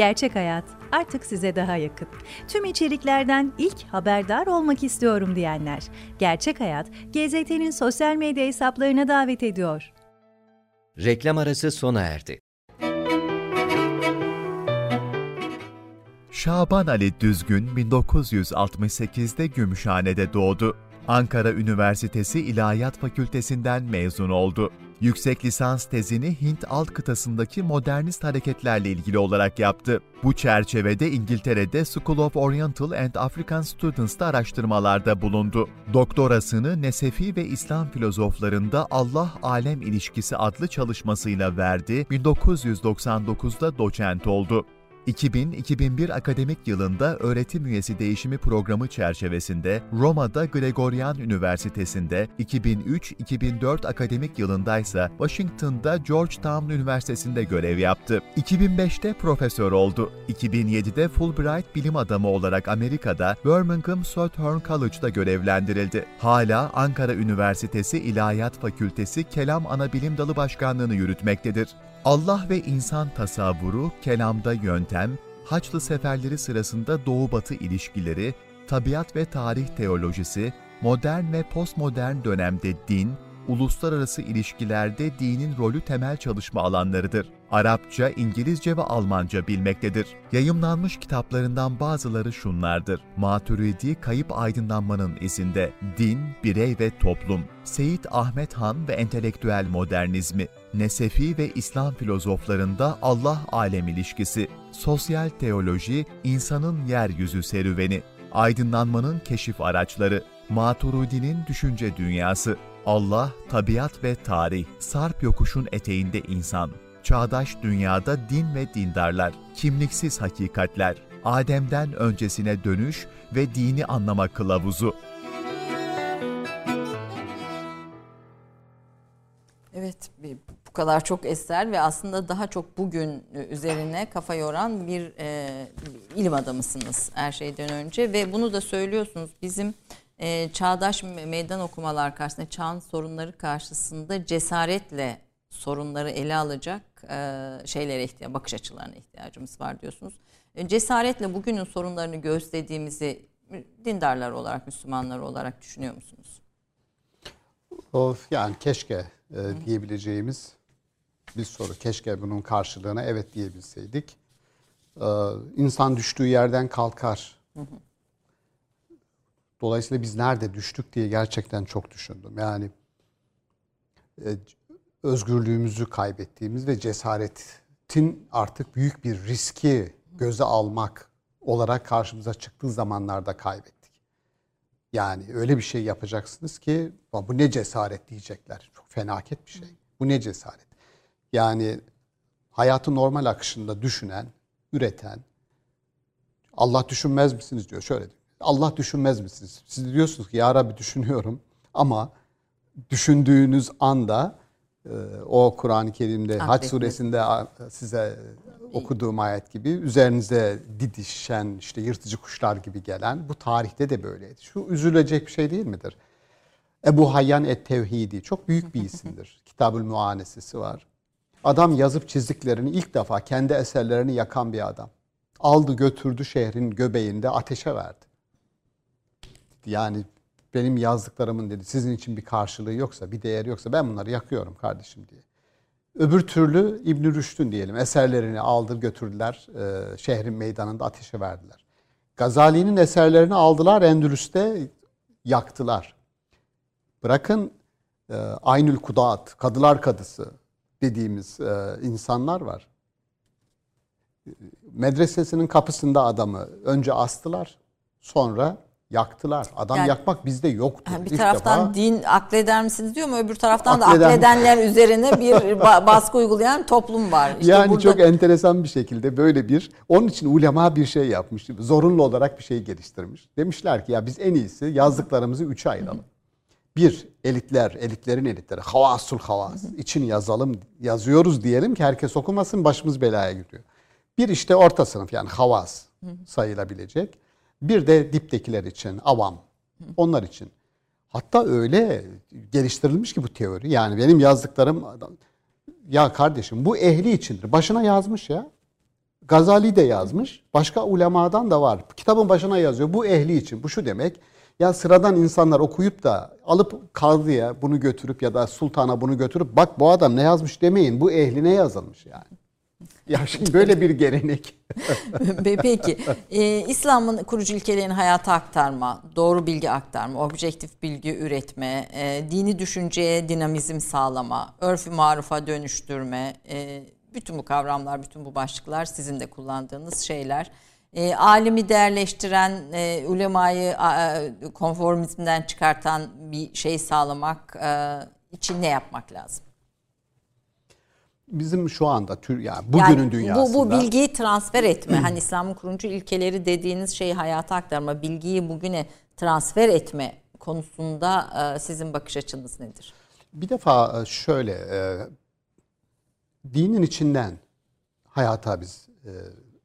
Gerçek Hayat artık size daha yakın. Tüm içeriklerden ilk haberdar olmak istiyorum diyenler. Gerçek Hayat, GZT'nin sosyal medya hesaplarına davet ediyor. Reklam arası sona erdi. Şaban Ali Düzgün 1968'de Gümüşhane'de doğdu. Ankara Üniversitesi İlahiyat Fakültesinden mezun oldu. Yüksek lisans tezini Hint alt kıtasındaki modernist hareketlerle ilgili olarak yaptı. Bu çerçevede İngiltere'de School of Oriental and African Students'ta araştırmalarda bulundu. Doktorasını Nesefi ve İslam filozoflarında Allah-alem ilişkisi adlı çalışmasıyla verdi, 1999'da doçent oldu. 2000-2001 akademik yılında öğretim üyesi değişimi programı çerçevesinde Roma'da Gregorian Üniversitesi'nde, 2003-2004 akademik yılındaysa Washington'da Georgetown Üniversitesi'nde görev yaptı. 2005'te profesör oldu. 2007'de Fulbright bilim adamı olarak Amerika'da Birmingham Southern College'da görevlendirildi. Hala Ankara Üniversitesi İlahiyat Fakültesi Kelam Anabilim Dalı Başkanlığını yürütmektedir. Allah ve insan tasavvuru, kelamda yöntem, Haçlı seferleri sırasında Doğu-Batı ilişkileri, tabiat ve tarih teolojisi, modern ve postmodern dönemde din, uluslararası ilişkilerde dinin rolü temel çalışma alanlarıdır. Arapça, İngilizce ve Almanca bilmektedir. Yayımlanmış kitaplarından bazıları şunlardır. Maturidi Kayıp Aydınlanmanın izinde, Din, Birey ve Toplum, Seyit Ahmet Han ve Entelektüel Modernizmi, Nesefi ve İslam filozoflarında Allah alem ilişkisi, Sosyal Teoloji, İnsanın Yeryüzü Serüveni, Aydınlanmanın Keşif Araçları, Maturidi'nin Düşünce Dünyası, Allah, Tabiat ve Tarih, Sarp Yokuşun Eteğinde İnsan, Çağdaş dünyada din ve dindarlar, kimliksiz hakikatler, Adem'den öncesine dönüş ve dini anlama kılavuzu. Evet bu kadar çok eser ve aslında daha çok bugün üzerine kafa yoran bir e, ilim adamısınız her şeyden önce. Ve bunu da söylüyorsunuz bizim e, çağdaş meydan okumalar karşısında çağın sorunları karşısında cesaretle sorunları ele alacak e, şeylere ihtiyaç, bakış açılarına ihtiyacımız var diyorsunuz. E, cesaretle bugünün sorunlarını gözlediğimizi dindarlar olarak, Müslümanlar olarak düşünüyor musunuz? Of, yani keşke e, diyebileceğimiz bir soru. Keşke bunun karşılığına evet diyebilseydik. Ee, insan düştüğü yerden kalkar. Dolayısıyla biz nerede düştük diye gerçekten çok düşündüm. Yani e, özgürlüğümüzü kaybettiğimiz ve cesaretin artık büyük bir riski göze almak olarak karşımıza çıktığı zamanlarda kaybettik. Yani öyle bir şey yapacaksınız ki bu ne cesaret diyecekler. Çok fenaket bir şey. Bu ne cesaret. Yani hayatı normal akışında düşünen, üreten, Allah düşünmez misiniz diyor. Şöyle diyor. Allah düşünmez misiniz? Siz diyorsunuz ki ya Rabbi düşünüyorum ama düşündüğünüz anda e, o Kur'an-ı Kerim'de Hac suresinde size okuduğum ayet gibi üzerinize didişen işte yırtıcı kuşlar gibi gelen bu tarihte de böyleydi. Şu üzülecek bir şey değil midir? Ebu Hayyan et-Tevhidi çok büyük bir isimdir. (laughs) Kitabül Muanesesi var. Adam yazıp çizdiklerini ilk defa kendi eserlerini yakan bir adam. Aldı götürdü şehrin göbeğinde ateşe verdi. Yani benim yazdıklarımın dedi sizin için bir karşılığı yoksa, bir değeri yoksa ben bunları yakıyorum kardeşim diye. Öbür türlü İbn Rüşd'ün diyelim eserlerini aldı götürdüler e, şehrin meydanında ateşe verdiler. Gazali'nin eserlerini aldılar Endülüs'te yaktılar. Bırakın e, Aynül Kudat, Kadılar Kadısı dediğimiz e, insanlar var. Medresesinin kapısında adamı önce astılar, sonra yaktılar. Adam yani, yakmak bizde yoktu. Yani bir İlk taraftan defa, din akleder misiniz diyor mu? Öbür taraftan akleden, da akledenler üzerine bir (laughs) baskı uygulayan toplum var. İşte yani burada... çok enteresan bir şekilde böyle bir, onun için ulema bir şey yapmış. Zorunlu olarak bir şey geliştirmiş. Demişler ki ya biz en iyisi yazdıklarımızı üçe ayıralım. Bir, elitler, elitlerin elitleri, havasul havas için yazalım, yazıyoruz diyelim ki herkes okumasın başımız belaya giriyor. Bir işte orta sınıf yani havas sayılabilecek. Bir de diptekiler için, avam. Onlar için. Hatta öyle geliştirilmiş ki bu teori. Yani benim yazdıklarım ya kardeşim bu ehli içindir. Başına yazmış ya. Gazali de yazmış. Başka ulemadan da var. Kitabın başına yazıyor. Bu ehli için. Bu şu demek. Ya sıradan insanlar okuyup da alıp kadıya bunu götürüp ya da sultana bunu götürüp bak bu adam ne yazmış demeyin. Bu ehline yazılmış yani. Ya şimdi böyle bir gelenek. (laughs) Peki, ee, İslam'ın kurucu ilkelerini hayata aktarma, doğru bilgi aktarma, objektif bilgi üretme, e, dini düşünceye dinamizm sağlama, örfü marufa dönüştürme, e, bütün bu kavramlar, bütün bu başlıklar sizin de kullandığınız şeyler. E, alimi değerleştiren, e, ulemayı e, konformizmden çıkartan bir şey sağlamak e, için ne yapmak lazım? Bizim şu anda tür yani bugünün yani dünyasında bu, bu bilgiyi transfer etme (clears throat) hani İslam'ın kurucu ilkeleri dediğiniz şeyi hayata aktarma bilgiyi bugüne transfer etme konusunda e, sizin bakış açınız nedir? Bir defa e, şöyle e, dinin içinden hayata biz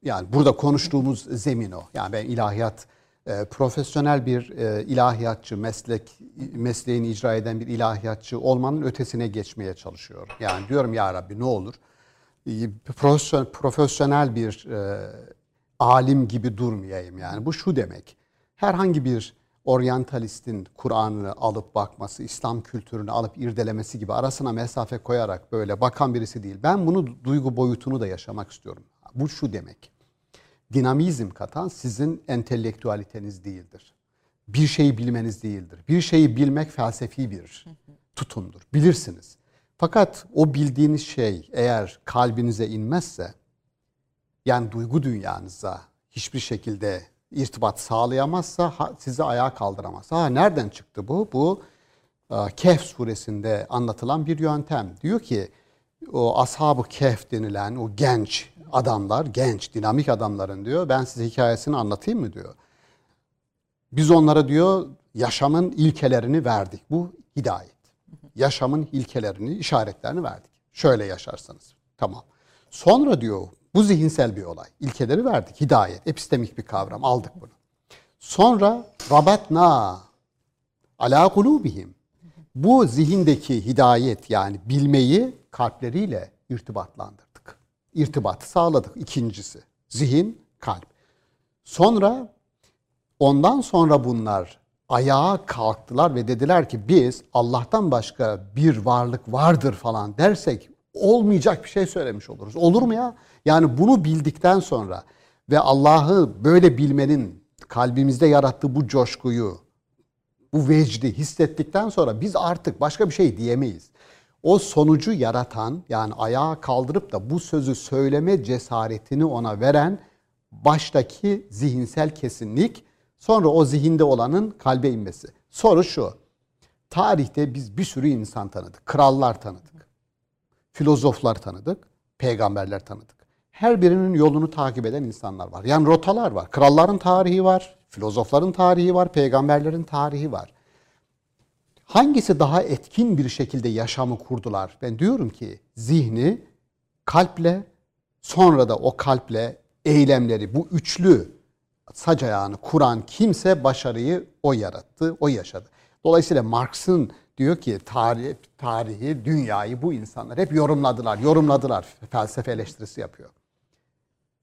yani burada konuştuğumuz zemin o. Yani ben ilahiyat e, profesyonel bir e, ilahiyatçı, meslek mesleğini icra eden bir ilahiyatçı olmanın ötesine geçmeye çalışıyorum. Yani diyorum ya Rabbi ne olur e, profesyonel, profesyonel bir e, alim gibi durmayayım. Yani bu şu demek. Herhangi bir oryantalistin Kur'an'ını alıp bakması, İslam kültürünü alıp irdelemesi gibi arasına mesafe koyarak böyle bakan birisi değil. Ben bunu duygu boyutunu da yaşamak istiyorum. Bu şu demek dinamizm katan sizin entelektüaliteniz değildir. Bir şeyi bilmeniz değildir. Bir şeyi bilmek felsefi bir tutumdur. Bilirsiniz. Fakat o bildiğiniz şey eğer kalbinize inmezse yani duygu dünyanıza hiçbir şekilde irtibat sağlayamazsa sizi ayağa kaldıramaz. Ha nereden çıktı bu? Bu e, Kehf suresinde anlatılan bir yöntem. Diyor ki o ashab-ı kehf denilen o genç adamlar, genç, dinamik adamların diyor. Ben size hikayesini anlatayım mı diyor. Biz onlara diyor yaşamın ilkelerini verdik. Bu hidayet. Yaşamın ilkelerini, işaretlerini verdik. Şöyle yaşarsanız. Tamam. Sonra diyor bu zihinsel bir olay. İlkeleri verdik. Hidayet, epistemik bir kavram. Aldık bunu. Sonra rabatna ala kulubihim. Bu zihindeki hidayet yani bilmeyi kalpleriyle irtibatlandırdık. İrtibatı sağladık. İkincisi zihin, kalp. Sonra ondan sonra bunlar ayağa kalktılar ve dediler ki biz Allah'tan başka bir varlık vardır falan dersek olmayacak bir şey söylemiş oluruz. Olur mu ya? Yani bunu bildikten sonra ve Allah'ı böyle bilmenin kalbimizde yarattığı bu coşkuyu, bu vecdi hissettikten sonra biz artık başka bir şey diyemeyiz. O sonucu yaratan yani ayağa kaldırıp da bu sözü söyleme cesaretini ona veren baştaki zihinsel kesinlik sonra o zihinde olanın kalbe inmesi. Soru şu. Tarihte biz bir sürü insan tanıdık. Krallar tanıdık. Filozoflar tanıdık. Peygamberler tanıdık. Her birinin yolunu takip eden insanlar var. Yani rotalar var. Kralların tarihi var. Filozofların tarihi var. Peygamberlerin tarihi var. Hangisi daha etkin bir şekilde yaşamı kurdular? Ben diyorum ki zihni kalple sonra da o kalple eylemleri bu üçlü sac ayağını kuran kimse başarıyı o yarattı, o yaşadı. Dolayısıyla Marx'ın diyor ki tarih, tarihi, dünyayı bu insanlar hep yorumladılar, yorumladılar. Felsefe eleştirisi yapıyor.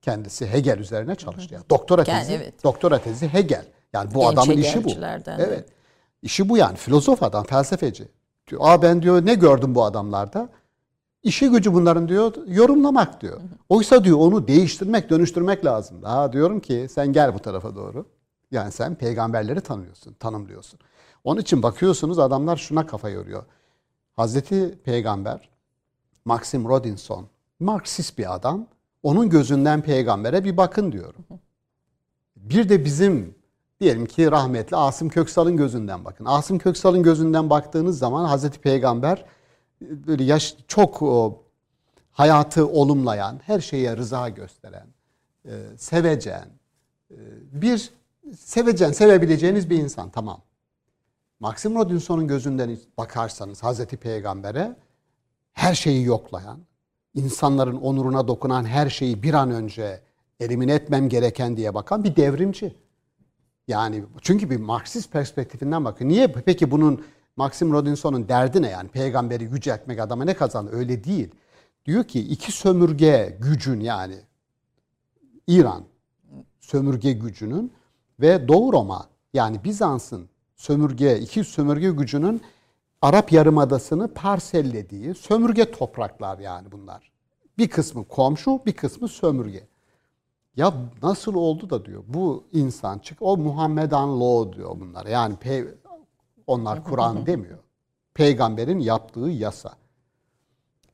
Kendisi Hegel üzerine çalıştı. Yani doktora Yani tezi, evet. doktora tezi Hegel. Yani bu Genç adamın işi bu. Evet. evet. İşi bu yani. Filozof adam, felsefeci. Diyor, Aa ben diyor ne gördüm bu adamlarda? İşi gücü bunların diyor yorumlamak diyor. Oysa diyor onu değiştirmek, dönüştürmek lazım. Daha diyorum ki sen gel bu tarafa doğru. Yani sen peygamberleri tanıyorsun, tanımlıyorsun. Onun için bakıyorsunuz adamlar şuna kafa yoruyor. Hazreti Peygamber Maxim Rodinson Marksist bir adam. Onun gözünden peygambere bir bakın diyorum. Bir de bizim diyelim ki rahmetli Asım Köksal'ın gözünden bakın. Asım Köksal'ın gözünden baktığınız zaman Hazreti Peygamber e, böyle yaş çok o, hayatı olumlayan, her şeye rıza gösteren, e, sevecen, e, bir sevecen, sevebileceğiniz bir insan tamam. Maxim Rodinson'un gözünden bakarsanız Hazreti Peygamber'e her şeyi yoklayan, insanların onuruna dokunan her şeyi bir an önce elimine etmem gereken diye bakan bir devrimci. Yani çünkü bir Marksist perspektifinden bakın. Niye peki bunun Maxim Rodinson'un derdi ne yani? Peygamberi yüceltmek adama ne kazandı? Öyle değil. Diyor ki iki sömürge gücün yani İran sömürge gücünün ve Doğu Roma yani Bizans'ın sömürge iki sömürge gücünün Arap Yarımadası'nı parsellediği sömürge topraklar yani bunlar. Bir kısmı komşu, bir kısmı sömürge. Ya nasıl oldu da diyor bu insan çık o Muhammedan law diyor bunlar. Yani pe, onlar Kur'an demiyor. Peygamberin yaptığı yasa.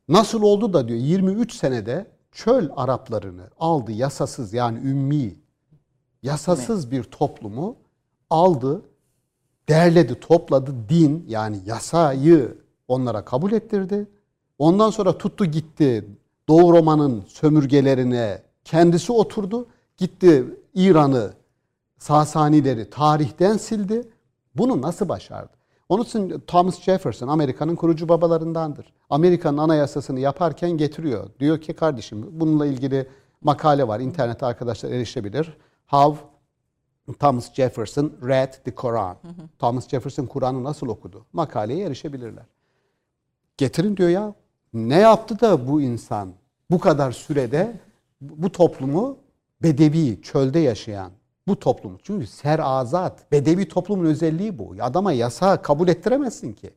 Nasıl oldu da diyor 23 senede çöl Araplarını aldı yasasız yani ümmi yasasız bir toplumu aldı, derledi, topladı din yani yasayı onlara kabul ettirdi. Ondan sonra tuttu gitti Doğu Roma'nın sömürgelerine kendisi oturdu. Gitti İran'ı, Sasanileri tarihten sildi. Bunu nasıl başardı? Onun için Thomas Jefferson Amerika'nın kurucu babalarındandır. Amerika'nın anayasasını yaparken getiriyor. Diyor ki kardeşim bununla ilgili makale var. İnternette arkadaşlar erişebilir. How Thomas Jefferson read the Quran. Thomas Jefferson Kur'an'ı nasıl okudu? Makaleye erişebilirler. Getirin diyor ya. Ne yaptı da bu insan bu kadar sürede bu toplumu bedevi, çölde yaşayan bu toplumu. Çünkü ser azat, bedevi toplumun özelliği bu. Adama yasa kabul ettiremezsin ki.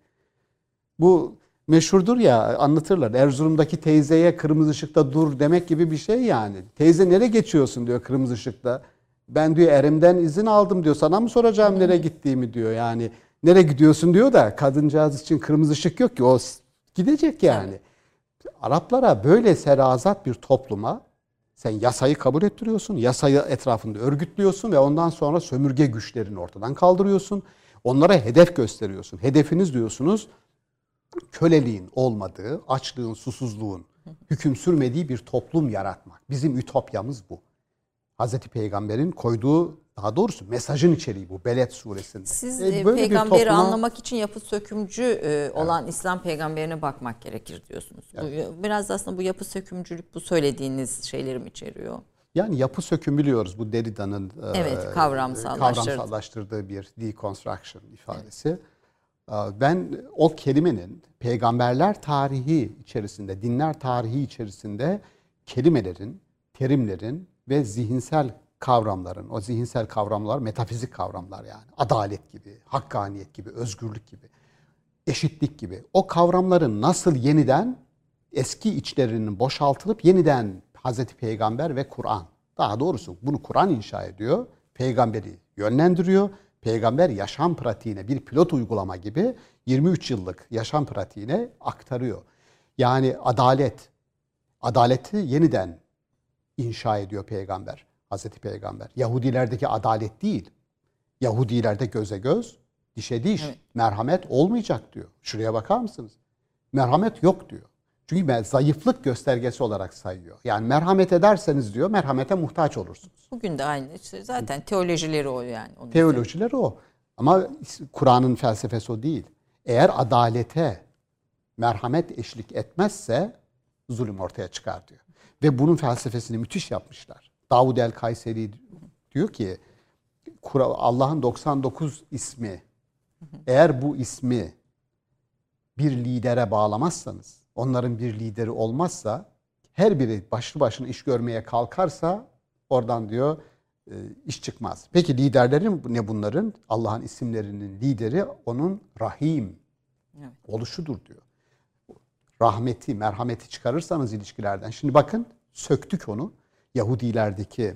Bu meşhurdur ya anlatırlar. Erzurum'daki teyzeye kırmızı ışıkta dur demek gibi bir şey yani. Teyze nereye geçiyorsun diyor kırmızı ışıkta. Ben diyor erimden izin aldım diyor. Sana mı soracağım nereye gittiğimi diyor. Yani nereye gidiyorsun diyor da kadıncağız için kırmızı ışık yok ki. O gidecek yani. Araplara böyle serazat bir topluma sen yasayı kabul ettiriyorsun, yasayı etrafında örgütlüyorsun ve ondan sonra sömürge güçlerini ortadan kaldırıyorsun. Onlara hedef gösteriyorsun. Hedefiniz diyorsunuz köleliğin olmadığı, açlığın, susuzluğun hüküm sürmediği bir toplum yaratmak. Bizim ütopyamız bu. Hazreti Peygamber'in koyduğu daha doğrusu mesajın içeriği bu Beled suresinde. Siz E, e, böyle bir peygamberi topluma- anlamak için yapı sökümcü e, olan İslam peygamberine bakmak gerekir diyorsunuz. Bu, biraz da aslında bu yapı sökümcülük bu söylediğiniz şeyleri mi içeriyor? Yani yapı söküm biliyoruz bu Derrida'nın e, Evet, kavramsallaştırdı. kavramsallaştırdığı bir deconstruction ifadesi. E, Ben o kelimenin peygamberler tarihi içerisinde, dinler tarihi içerisinde kelimelerin, terimlerin ve zihinsel kavramların, o zihinsel kavramlar metafizik kavramlar yani. Adalet gibi, hakkaniyet gibi, özgürlük gibi, eşitlik gibi. O kavramların nasıl yeniden eski içlerinin boşaltılıp yeniden Hazreti Peygamber ve Kur'an. Daha doğrusu bunu Kur'an inşa ediyor. Peygamberi yönlendiriyor. Peygamber yaşam pratiğine bir pilot uygulama gibi 23 yıllık yaşam pratiğine aktarıyor. Yani adalet, adaleti yeniden inşa ediyor peygamber, Hazreti Peygamber. Yahudilerdeki adalet değil. Yahudilerde göze göz, dişe diş, merhamet olmayacak diyor. Şuraya bakar mısınız? Merhamet yok diyor. Çünkü zayıflık göstergesi olarak sayıyor. Yani merhamet ederseniz diyor, merhamete muhtaç olursunuz. Bugün de aynı işte zaten teolojileri o yani. Onun Teolojiler o. Ama Kur'an'ın felsefesi o değil. Eğer adalete merhamet eşlik etmezse zulüm ortaya çıkar diyor. Ve bunun felsefesini müthiş yapmışlar. Davud el Kayseri diyor ki Allah'ın 99 ismi eğer bu ismi bir lidere bağlamazsanız, onların bir lideri olmazsa, her biri başlı başına iş görmeye kalkarsa oradan diyor e, iş çıkmaz. Peki liderlerin ne bunların? Allah'ın isimlerinin lideri onun Rahim Evet. oluşudur diyor. Rahmeti, merhameti çıkarırsanız ilişkilerden. Şimdi bakın söktük onu. Yahudilerdeki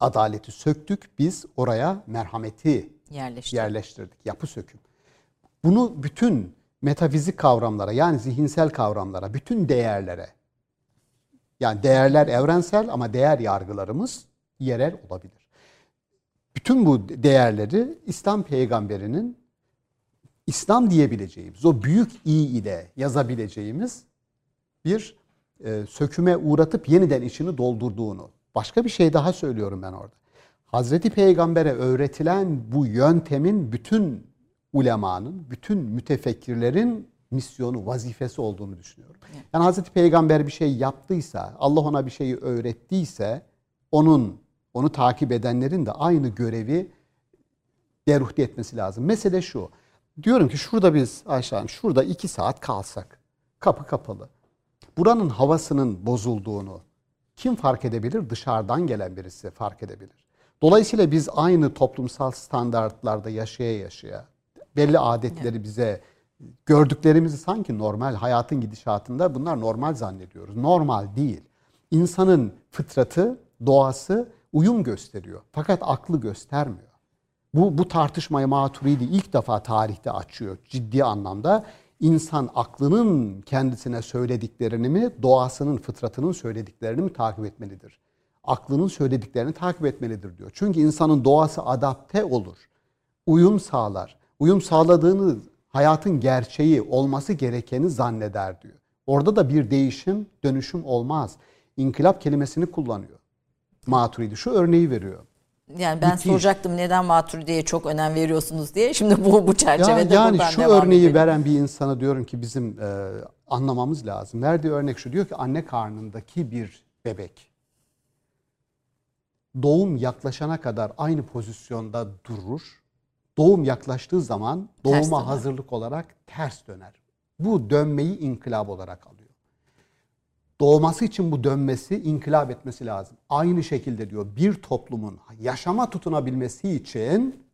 adaleti söktük. Biz oraya merhameti yerleşti. yerleştirdik. Yapı söküm. Bunu bütün metafizik kavramlara yani zihinsel kavramlara, bütün değerlere yani değerler evrensel ama değer yargılarımız yerel olabilir. Bütün bu değerleri İslam peygamberinin İslam diyebileceğimiz, o büyük i ile yazabileceğimiz bir e, söküme uğratıp yeniden içini doldurduğunu. Başka bir şey daha söylüyorum ben orada. Hazreti Peygamber'e öğretilen bu yöntemin bütün ulemanın, bütün mütefekkirlerin misyonu, vazifesi olduğunu düşünüyorum. Yani Hazreti Peygamber bir şey yaptıysa, Allah ona bir şeyi öğrettiyse, onun, onu takip edenlerin de aynı görevi deruhte etmesi lazım. Mesele şu. Diyorum ki şurada biz Ayşe Hanım, şurada iki saat kalsak, kapı kapalı. Buranın havasının bozulduğunu kim fark edebilir? Dışarıdan gelen birisi fark edebilir. Dolayısıyla biz aynı toplumsal standartlarda yaşaya yaşaya, belli adetleri bize gördüklerimizi sanki normal hayatın gidişatında bunlar normal zannediyoruz. Normal değil. İnsanın fıtratı, doğası uyum gösteriyor. Fakat aklı göstermiyor. Bu, bu tartışmayı Maturidi ilk defa tarihte açıyor ciddi anlamda. İnsan aklının kendisine söylediklerini mi, doğasının, fıtratının söylediklerini mi takip etmelidir? Aklının söylediklerini takip etmelidir diyor. Çünkü insanın doğası adapte olur. Uyum sağlar. Uyum sağladığını hayatın gerçeği olması gerekeni zanneder diyor. Orada da bir değişim, dönüşüm olmaz. İnkılap kelimesini kullanıyor. Maturidi şu örneği veriyor. Yani ben Müthiş. soracaktım neden Maturidi'ye çok önem veriyorsunuz diye. Şimdi bu bu Ya, çerçevede yani buradan şu örneği edelim. veren bir insana diyorum ki bizim e, anlamamız lazım. Verdiği örnek şu diyor ki anne karnındaki bir bebek doğum yaklaşana kadar aynı pozisyonda durur. Doğum yaklaştığı zaman doğuma hazırlık olarak ters döner. Bu dönmeyi inkılap olarak alıyor. Doğması için bu dönmesi, inkılap etmesi lazım. Aynı şekilde diyor bir toplumun yaşama tutunabilmesi için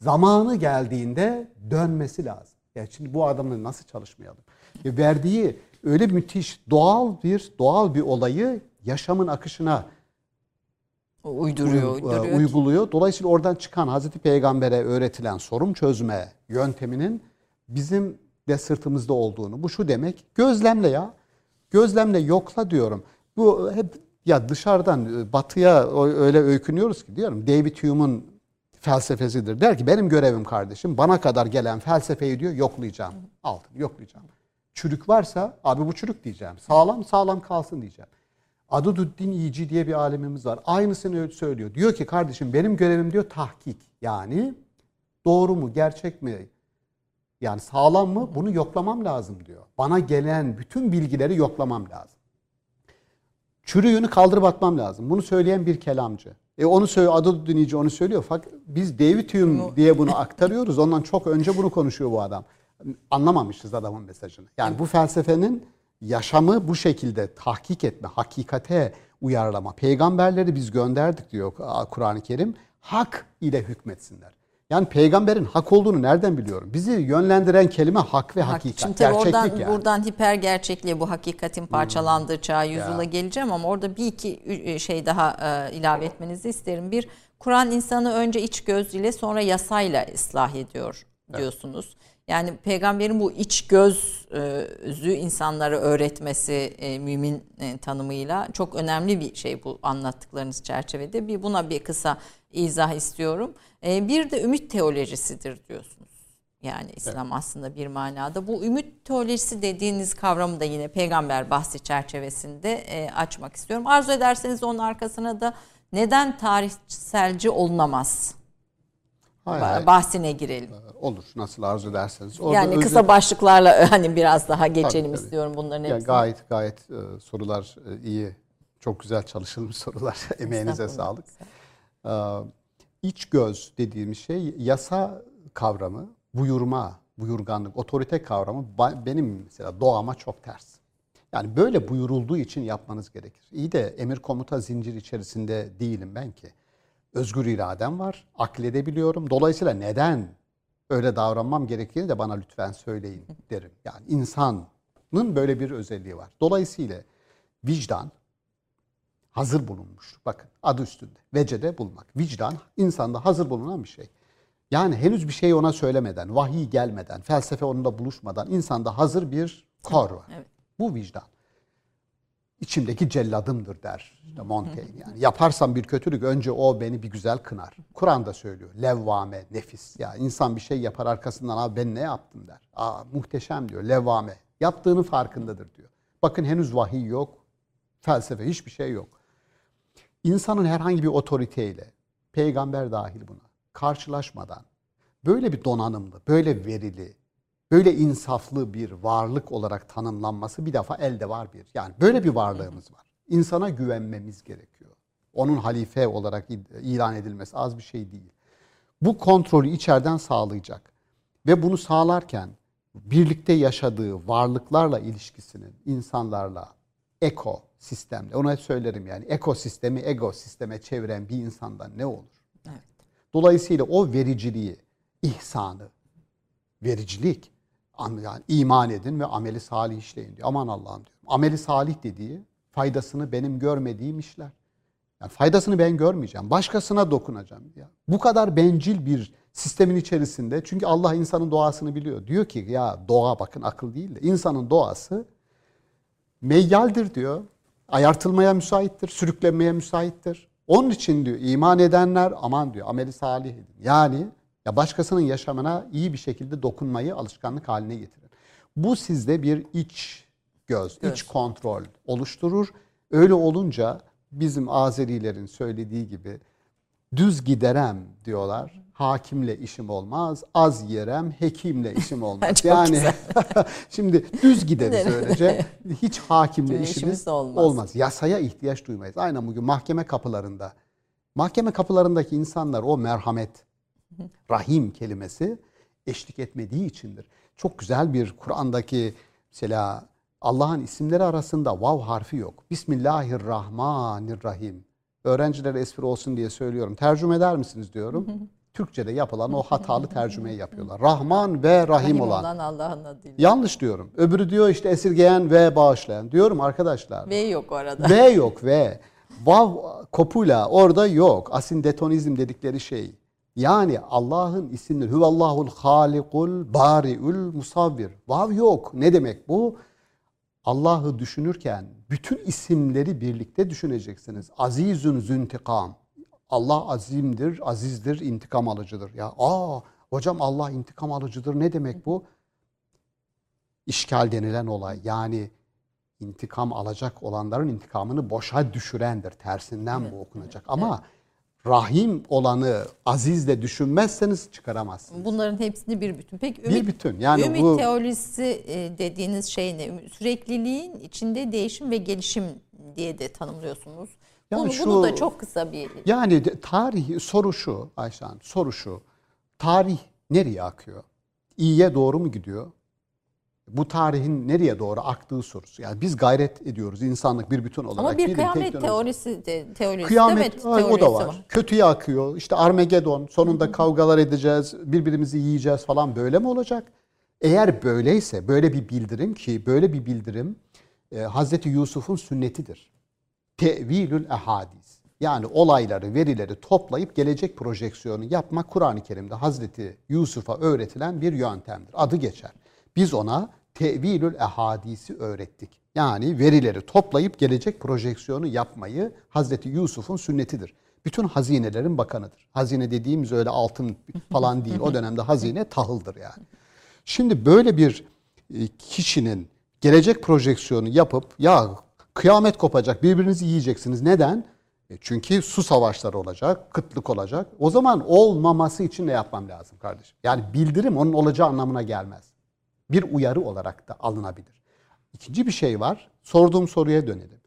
zamanı geldiğinde dönmesi lazım. Yani şimdi bu adamla nasıl çalışmayalım? E, verdiği öyle müthiş doğal bir doğal bir olayı yaşamın akışına uyduruyor, uy- uyduruyor. e, uyguluyor. Dolayısıyla oradan çıkan Hazreti Peygamber'e öğretilen sorun çözme yönteminin bizim de sırtımızda olduğunu. Bu şu demek. Gözlemle ya. Gözlemle yokla diyorum. Bu hep ya dışarıdan e, batıya öyle öykünüyoruz ki diyorum. David Hume'un felsefesidir. Der ki benim görevim kardeşim bana kadar gelen felsefeyi diyor yoklayacağım. Altını yoklayacağım. Çürük varsa abi bu çürük diyeceğim. Sağlam sağlam kalsın diyeceğim. Adududdin İyici diye bir alemimiz var. Aynısını söylüyor. Diyor ki kardeşim benim görevim diyor tahkik. Yani doğru mu, gerçek mi, yani sağlam mı bunu yoklamam lazım diyor. Bana gelen bütün bilgileri yoklamam lazım. Çürüğünü kaldırıp atmam lazım. Bunu söyleyen bir kelamcı. E onu söylüyor, adı dinleyici onu söylüyor. Fakat biz David Hume diye bunu aktarıyoruz. Ondan çok önce bunu konuşuyor bu adam. Anlamamışız adamın mesajını. Yani bu felsefenin yaşamı bu şekilde tahkik etme, hakikate uyarlama. Peygamberleri biz gönderdik diyor Kur'an-ı Kerim. Hak ile hükmetsinler. Yani peygamberin hak olduğunu nereden biliyorum? Bizi yönlendiren kelime hak ve hakikat. Şimdi tabii gerçeklik oradan, yani. buradan hiper gerçekliğe bu hakikatin parçalandığı çağa yüzyıla geleceğim ama orada bir iki ü- şey daha e, ilave etmenizi isterim. Bir, Kur'an insanı önce iç göz ile sonra yasayla ıslah ediyor diyorsunuz. Yani peygamberin bu iç gözü insanlara öğretmesi e, mümin e, tanımıyla çok önemli bir şey bu anlattıklarınız çerçevede. Bir buna bir kısa izah istiyorum. E, bir de ümit teolojisidir diyorsunuz. Yani İslam aslında bir manada. Bu ümit teolojisi dediğiniz kavramı da yine peygamber bahsi çerçevesinde e, açmak istiyorum. Arzu ederseniz onun arkasına da neden tarihselci olunamaz? Hayır, Ba- hayır. Bahsine girelim. Olur nasıl arzu ederseniz. Orada Yani kısa başlıklarla (laughs) hani biraz daha geçelim tabii. istiyorum bunların Ya hepsini. gayet gayet e, sorular e, iyi. Çok güzel çalışılmış sorular. (laughs) Emeğinize sağlık. Ee, iç göz dediğimiz şey yasa kavramı, buyurma, buyurganlık, otorite kavramı benim mesela doğama çok ters. Yani böyle buyurulduğu için yapmanız gerekir. İyi de emir komuta zincir içerisinde değilim ben ki. Özgür iradem var, akledebiliyorum. Dolayısıyla neden öyle davranmam gerektiğini de bana lütfen söyleyin derim. Yani insanın böyle bir özelliği var. Dolayısıyla vicdan hazır bulunmuş. Bakın adı üstünde. Vecede bulmak. Vicdan insanda hazır bulunan bir şey. Yani henüz bir şey ona söylemeden, vahiy gelmeden, felsefe onunla buluşmadan insanda hazır bir kor var. Evet. Bu vicdan. İçimdeki celladımdır der işte Montaigne. Yani yaparsam bir kötülük önce o beni bir güzel kınar. Kur'an da söylüyor. Levvame, nefis. Ya insan bir şey yapar arkasından abi ben ne yaptım der. Aa muhteşem diyor. Levvame. Yaptığının farkındadır diyor. Bakın henüz vahiy yok. Felsefe hiçbir şey yok. İnsanın herhangi bir otoriteyle, peygamber dahil buna, karşılaşmadan böyle bir donanımlı, böyle verili, böyle insaflı bir varlık olarak tanımlanması bir defa elde var bir. Yani böyle bir varlığımız var. İnsana güvenmemiz gerekiyor. Onun halife olarak ilan edilmesi az bir şey değil. Bu kontrolü içeriden sağlayacak. Ve bunu sağlarken birlikte yaşadığı varlıklarla ilişkisinin insanlarla eko sistemle ona söylerim yani ekosistemi ego sisteme çeviren bir insandan ne olur? Evet. Dolayısıyla o vericiliği, ihsanı, vericilik an- yani iman edin ve ameli salih işleyin diyor. Aman Allah'ım diyor. Ameli salih dediği faydasını benim görmediğim işler. Yani faydasını ben görmeyeceğim. Başkasına dokunacağım. Ya. Bu kadar bencil bir sistemin içerisinde çünkü Allah insanın doğasını biliyor. Diyor ki ya doğa bakın akıl değil de insanın doğası meyyaldir diyor. Ayartılmaya müsaittir, sürüklenmeye müsaittir. Onun için diyor iman edenler aman diyor ameli salih edin. Yani ya başkasının yaşamına iyi bir şekilde dokunmayı alışkanlık haline getirin. Bu sizde bir iç göz, Göz. iç kontrol oluşturur. Öyle olunca bizim Azerilerin söylediği gibi düz giderem diyorlar. Hakimle işim olmaz, az yerem, hekimle işim (laughs) olmaz. Yani (laughs) şimdi düz gideriz öylece. Hiç hakimle işimiz, işimiz olmaz. olmaz. Yasaya ihtiyaç duymayız. Aynen bugün mahkeme kapılarında. Mahkeme kapılarındaki insanlar o merhamet, (laughs) rahim kelimesi eşlik etmediği içindir. Çok güzel bir Kur'an'daki mesela Allah'ın isimleri arasında vav harfi yok. Bismillahirrahmanirrahim. Öğrencilere espri olsun diye söylüyorum. Tercüme eder misiniz diyorum. (laughs) Türkçe'de yapılan o hatalı tercümeyi yapıyorlar. Rahman ve rahim, Rahim olan. olan Allah'ın adıyla. Yanlış diyorum. Öbürü diyor işte esirgeyen ve bağışlayan. Diyorum arkadaşlar. V yok orada. V yok V. Vav kopuyla orada yok. Asindetonizm dedikleri şey. Yani Allah'ın isimleri. Huvallahul halikul bari'ül musavvir. Vav yok. Ne demek bu? Allah'ı düşünürken bütün isimleri birlikte düşüneceksiniz. Azizün züntikam. Allah azimdir, azizdir, intikam alıcıdır. Ya aa hocam Allah intikam alıcıdır ne demek bu? İşgal denilen olay yani intikam alacak olanların intikamını boşa düşürendir. Tersinden bu okunacak. Ama rahim olanı azizle düşünmezseniz çıkaramazsınız. Bunların hepsini bir bütün. Peki Bir ümit, bütün. Yani ümit bu teorisi e, dediğiniz şey ne? Sürekliliğin içinde değişim ve gelişim diye de tanımlıyorsunuz. Yani bunu, şu- bunu da çok kısa bir Yani tarih soru şu Ayşe Hanım, soru şu. Tarih nereye akıyor? İyiye doğru mu gidiyor? Bu tarihin nereye doğru aktığı sorusu. Yani biz gayret ediyoruz insanlık bir bütün olarak. ama bir bir kıyamet teknoloji- teorisi de teorisi Kıyamet evet, ay, o da teorisi var. Kötüye akıyor. İşte Armagedon sonunda kavgalar edeceğiz, birbirimizi yiyeceğiz falan böyle mi olacak? Eğer böyleyse böyle bir bildirim ki böyle bir bildirim e, Hazreti Yusuf'un sünnetidir. Tevilül ehadis. Yani olayları, verileri toplayıp gelecek projeksiyonu yapmak Kur'an-ı Kerim'de Hazreti Yusuf'a öğretilen bir yöntemdir. Adı geçer. Biz ona tevilül ehadisi öğrettik. Yani verileri toplayıp gelecek projeksiyonu yapmayı Hazreti Yusuf'un sünnetidir. Bütün hazinelerin bakanıdır. Hazine dediğimiz öyle altın falan değil. O dönemde hazine tahıldır yani. Şimdi böyle bir e, kişinin gelecek projeksiyonu yapıp ya kıyamet kopacak birbirinizi yiyeceksiniz. Neden? E çünkü su savaşları olacak, kıtlık olacak. O zaman olmaması için ne yapmam lazım kardeşim? Yani bildirim onun olacağı anlamına gelmez. Bir uyarı olarak da alınabilir. İkinci bir şey var. Sorduğum soruya dönelim.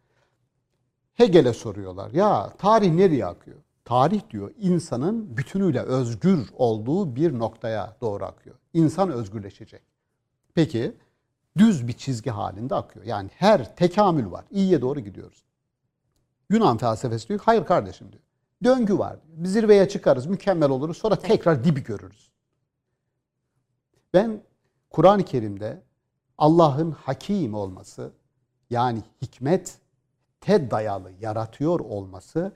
Hegel'e soruyorlar. Ya tarih nereye akıyor? Tarih diyor insanın bütünüyle özgür olduğu bir noktaya doğru akıyor. İnsan özgürleşecek. Peki düz bir çizgi halinde akıyor. Yani her tekamül var. İyiye doğru gidiyoruz. Yunan felsefesi diyor hayır kardeşim diyor. Döngü var. Bir zirveye çıkarız, mükemmel oluruz. Sonra tekrar dibi görürüz. Ben Kur'an-ı Kerim'de Allah'ın hakim olması yani hikmet te dayalı yaratıyor olması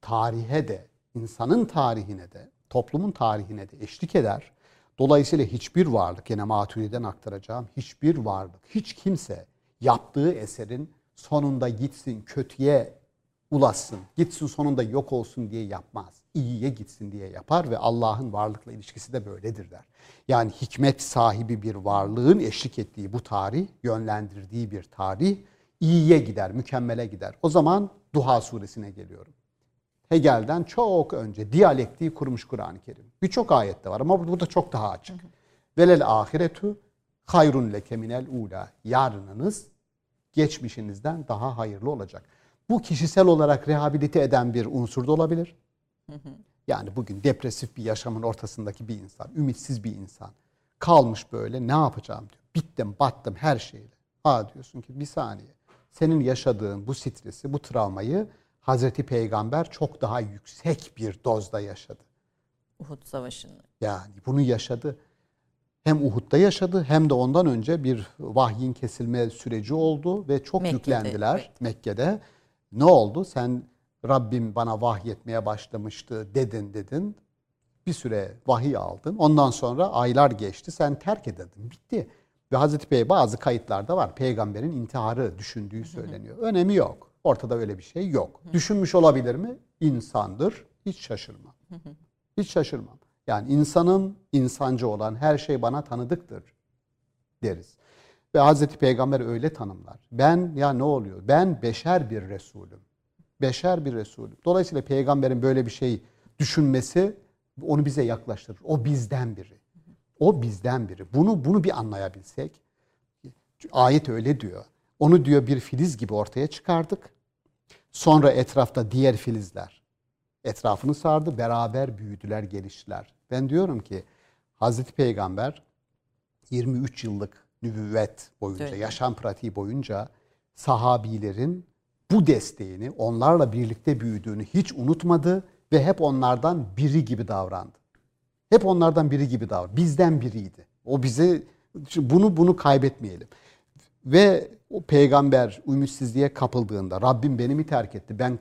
tarihe de, insanın tarihine de, toplumun tarihine de eşlik eder. Dolayısıyla hiçbir varlık, yine Maturi'den aktaracağım, hiçbir varlık, hiç kimse yaptığı eserin sonunda gitsin kötüye ulaşsın, gitsin sonunda yok olsun diye yapmaz. İyiye gitsin diye yapar ve Allah'ın varlıkla ilişkisi de böyledir der. Yani hikmet sahibi bir varlığın eşlik ettiği bu tarih, yönlendirdiği bir tarih iyiye gider, mükemmele gider. O zaman Duha suresine geliyorum. Hegel'den çok önce diyalektiği kurmuş Kur'an-ı Kerim. Birçok ayette var ama burada çok daha açık. Velel ahiretu hayrun leke minel ula. Yarınınız geçmişinizden daha hayırlı olacak. Bu kişisel olarak rehabilite eden bir unsur da olabilir. Yani bugün depresif bir yaşamın ortasındaki bir insan, ümitsiz bir insan kalmış böyle ne yapacağım diyor. Bittim, battım her şeyle. Ha diyorsun ki bir saniye. Senin yaşadığın bu stresi, bu travmayı Hazreti Peygamber çok daha yüksek bir dozda yaşadı. Uhud Savaşı'nda. Yani bunu yaşadı. Hem Uhud'da yaşadı hem de ondan önce bir vahyin kesilme süreci oldu ve çok Mekke'de, yüklendiler evet. Mekke'de. Ne oldu? Sen Rabbim bana vahyetmeye başlamıştı dedin dedin. Bir süre vahiy aldın. Ondan sonra aylar geçti. Sen terk edildin. Bitti. Ve Hazreti Bey bazı kayıtlarda var. Peygamberin intiharı düşündüğü söyleniyor. Önemi yok. Ortada öyle bir şey yok. Düşünmüş olabilir mi? İnsandır. Hiç şaşırmam. Hiç şaşırmam. Yani insanın insancı olan her şey bana tanıdıktır deriz. Ve Hazreti Peygamber öyle tanımlar. Ben ya ne oluyor? Ben beşer bir Resulüm. Beşer bir Resulüm. Dolayısıyla peygamberin böyle bir şey düşünmesi onu bize yaklaştırır. O bizden biri. O bizden biri. Bunu bunu bir anlayabilsek. Ayet öyle diyor. Onu diyor bir filiz gibi ortaya çıkardık. Sonra etrafta diğer filizler etrafını sardı. Beraber büyüdüler, geliştiler. Ben diyorum ki Hazreti Peygamber 23 yıllık nübüvvet boyunca, Evet. yaşam pratiği boyunca sahabilerin bu desteğini, onlarla birlikte büyüdüğünü hiç unutmadı ve hep onlardan biri gibi davrandı. Hep onlardan biri gibi davrandı. Bizden biriydi. O bize bunu bunu kaybetmeyelim. Ve o peygamber ümitsizliğe kapıldığında Rabbim beni mi terk etti? Ben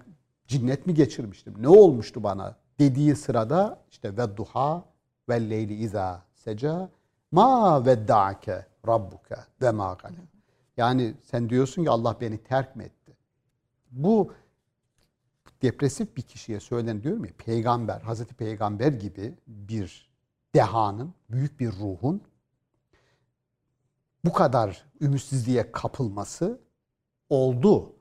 cinnet mi geçirmiştim? Ne olmuştu bana? Dediği sırada işte ve duha ve leyli iza seca ma vedda'ake rabbuke ve ma. Yani sen diyorsun ki Allah beni terk mi etti? Bu depresif bir kişiye söylen diyorum ya peygamber, Hazreti Peygamber gibi bir dehanın, büyük bir ruhun bu kadar ümitsizliğe kapılması oldu.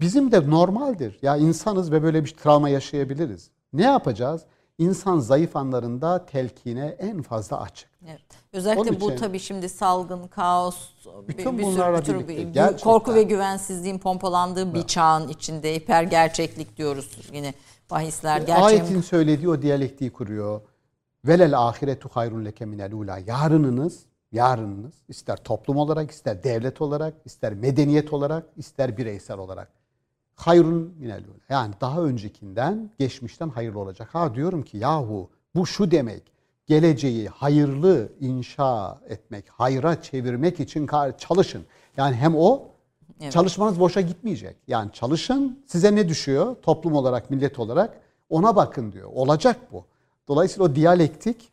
Bizim de normaldir. Ya insanız ve böyle bir travma yaşayabiliriz. Ne yapacağız? İnsan zayıf anlarında telkine en fazla açık. Evet. Özellikle Onun bu için- tabii şimdi salgın, kaos, Bütün bir, bir sürü, bir tür bir- gerçekten- korku ve güvensizliğin pompalandığı bir çağın içinde hiper gerçeklik diyoruz yine bahisler gerçeğin Ayetin söylediği o diyalektiği kuruyor. Velel ahiretu hayrun leke minel ula. Yarınınız, yarınınız ister toplum olarak, ister devlet olarak, ister medeniyet olarak, ister bireysel olarak. Hayrun minel. Yani daha öncekinden, geçmişten hayırlı olacak. Ha diyorum ki yahu bu şu demek. Geleceği hayırlı inşa etmek, hayra çevirmek için çalışın. Yani hem o Evet. Çalışmanız boşa gitmeyecek. Yani çalışın size ne düşüyor toplum olarak, millet olarak ona bakın diyor. Olacak bu. Dolayısıyla o diyalektik,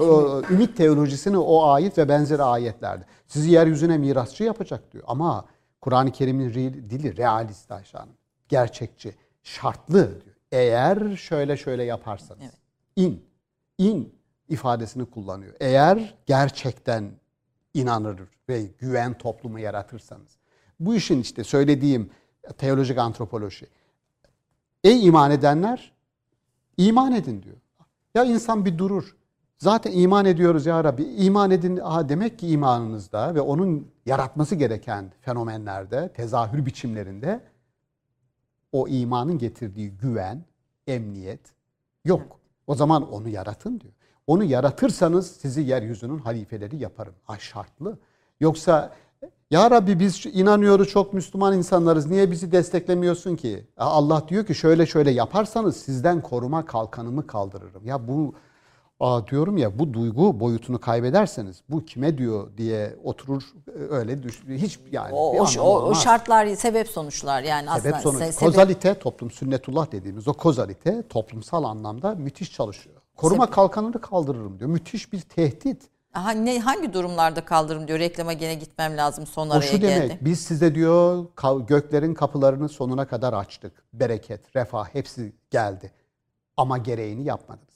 o ümit teolojisini o ayet ve benzeri ayetlerde. Sizi yeryüzüne mirasçı yapacak diyor. Ama Kur'an-ı Kerim'in dili realist Ayşe Hanım. Gerçekçi, şartlı diyor. Eğer şöyle şöyle yaparsanız. in, in ifadesini kullanıyor. Eğer gerçekten inanır ve güven toplumu yaratırsanız. Bu işin işte söylediğim teolojik antropoloji. Ey iman edenler iman edin diyor. Ya insan bir durur. Zaten iman ediyoruz ya Rabbi. İman edin. Aha demek ki imanınızda ve onun yaratması gereken fenomenlerde, tezahür biçimlerinde o imanın getirdiği güven, emniyet yok. O zaman onu yaratın diyor. Onu yaratırsanız sizi yeryüzünün halifeleri yaparım. Ha şartlı. Yoksa ya Rabbi biz inanıyoruz çok Müslüman insanlarız. Niye bizi desteklemiyorsun ki? Allah diyor ki şöyle şöyle yaparsanız sizden koruma kalkanımı kaldırırım. Ya bu aa diyorum ya bu duygu boyutunu kaybederseniz bu kime diyor diye oturur öyle düş hiç yani o, o, o, o şartlar sebep sonuçlar yani Sebep aslında sonuç. se- sebep- Kozalite toplum sünnetullah dediğimiz o kozalite toplumsal anlamda müthiş çalışıyor. Koruma Sebep. kalkanını kaldırırım diyor. Müthiş bir tehdit. Aha, ne, hangi durumlarda kaldırım diyor reklama gene gitmem lazım son O araya şu geldi. demek biz size diyor göklerin kapılarını sonuna kadar açtık. Bereket, refah hepsi geldi. Ama gereğini yapmadınız.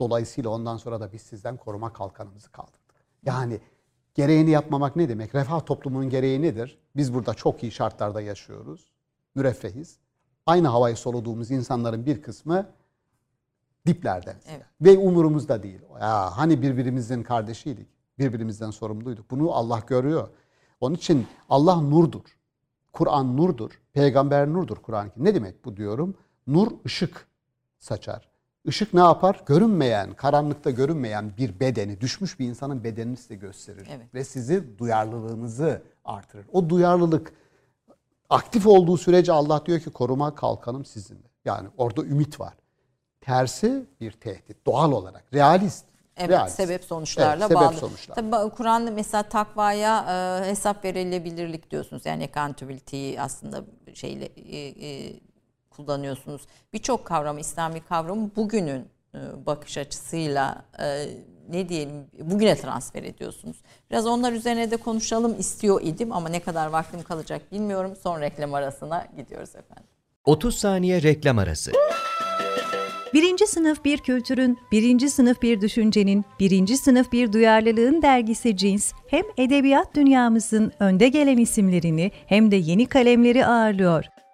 Dolayısıyla ondan sonra da biz sizden koruma kalkanımızı kaldırdık. Yani gereğini yapmamak ne demek? Refah toplumunun gereği nedir? Biz burada çok iyi şartlarda yaşıyoruz. Müreffehiz. Aynı havayı soluduğumuz insanların bir kısmı diplerde. Evet. Ve umurumuzda değil. Ya hani birbirimizin kardeşiydik. Birbirimizden sorumluyduk. Bunu Allah görüyor. Onun için Allah nurdur. Kur'an nurdur. Peygamber nurdur Kur'an. Ne demek bu diyorum? Nur ışık saçar. Işık ne yapar? Görünmeyen, karanlıkta görünmeyen bir bedeni, düşmüş bir insanın bedenini size gösterir. Evet. Ve sizi duyarlılığınızı artırır. O duyarlılık aktif olduğu sürece Allah diyor ki koruma kalkanım sizinle. Yani orada ümit var. Tersi bir tehdit doğal olarak. Realist. Evet, realist. sebep sonuçlarla Evet, sebep bağlı. sonuçlar. Tabii Kur'an'da mesela takvaya e, hesap verilebilirlik diyorsunuz. Yani accountability'yi aslında şeyle e, e, kullanıyorsunuz. Birçok kavramı, İslami kavramı bugünün e, bakış açısıyla e, ne diyelim bugüne transfer ediyorsunuz. Biraz onlar üzerine de konuşalım istiyor idim ama ne kadar vaktim kalacak bilmiyorum. Son reklam arasına gidiyoruz efendim. 30 saniye reklam arası. Birinci sınıf bir kültürün, birinci sınıf bir düşüncenin, birinci sınıf bir duyarlılığın dergisi Cins, hem edebiyat dünyamızın önde gelen isimlerini hem de yeni kalemleri ağırlıyor.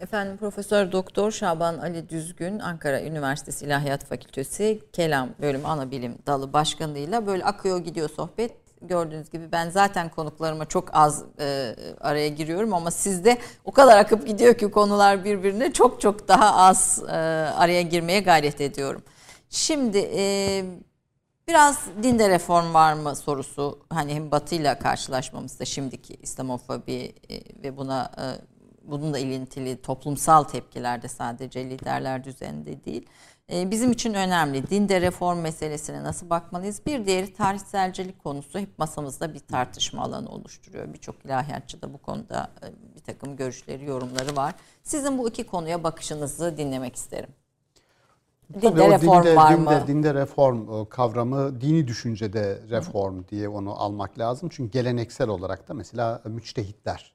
Efendim Profesör Doktor Şaban Ali Düzgün Ankara Üniversitesi İlahiyat Fakültesi Kelam Bölümü Anabilim Dalı Başkanlığıyla böyle akıyor gidiyor sohbet. Gördüğünüz gibi ben zaten konuklarıma çok az e, araya giriyorum ama sizde o kadar akıp gidiyor ki konular birbirine çok çok daha az e, araya girmeye gayret ediyorum. Şimdi e, biraz dinde reform var mı sorusu hani hem batıyla karşılaşmamızda şimdiki İslamofobi e, ve buna e, bununla ilintili toplumsal tepkilerde sadece liderler düzeninde değil. e, bizim için önemli. Dinde reform meselesine nasıl bakmalıyız? Bir diğeri tarihselcilik konusu hep masamızda bir tartışma alanı oluşturuyor. Birçok ilahiyatçı da bu konuda e, bir takım görüşleri, yorumları var. Sizin bu iki konuya bakışınızı dinlemek isterim. Dinde Tabii reform dinde, var dinde, mı? Dinde reform e, kavramı dini düşüncede reform diye onu almak lazım. Çünkü geleneksel olarak da mesela müçtehitler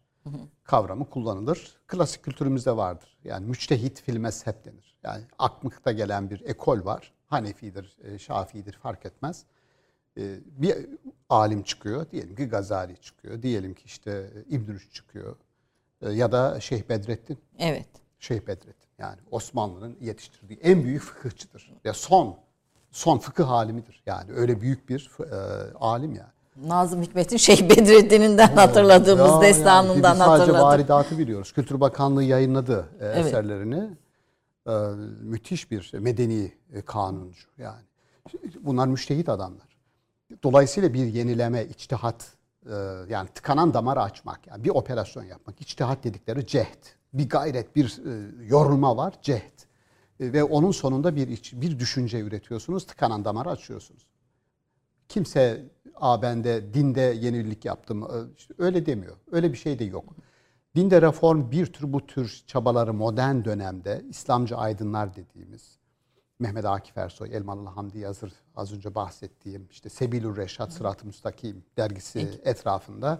kavramı kullanılır. Klasik kültürümüzde vardır. Yani müçtehit fil mezhep denir. Yani akmıkta gelen bir ekol var. Hanefidir, e, Şafii'dir fark etmez. E, Bir alim çıkıyor. Diyelim ki Gazali çıkıyor. Diyelim ki işte İbn çıkıyor. E, Ya da Şeyh Bedrettin. Evet. Şeyh Bedrettin. Yani Osmanlı'nın yetiştirdiği en büyük fıkıhçıdır. Ya son son fıkıh alimidir. Yani öyle büyük bir e, alim yani. Nazım Hikmet'in Şeyh (laughs) Bedrettin'inden hatırladığımız Ya destanından yani biz sadece hatırladım. varidatı biliyoruz. Kültür Bakanlığı yayınladı e, Evet. eserlerini. E, müthiş bir medeni e, kanuncu yani. Bunlar müştehit adamlar. Dolayısıyla bir yenileme, içtihat e, yani tıkanan damarı açmak yani bir operasyon yapmak. İçtihat dedikleri cehd. Bir gayret, bir e, yorulma var, cehd. E, ve onun sonunda bir bir düşünce üretiyorsunuz, tıkanan damarı açıyorsunuz. Kimse Aa ben de dinde yenilik yaptım. İşte öyle demiyor. Öyle bir şey de yok. Dinde reform bir tür bu tür çabaları modern dönemde İslamcı aydınlar dediğimiz Mehmet Akif Ersoy, Elmalı Hamdi Yazır az önce bahsettiğim işte Sebilur Reşat Sırat-ı Müstakim dergisi etrafında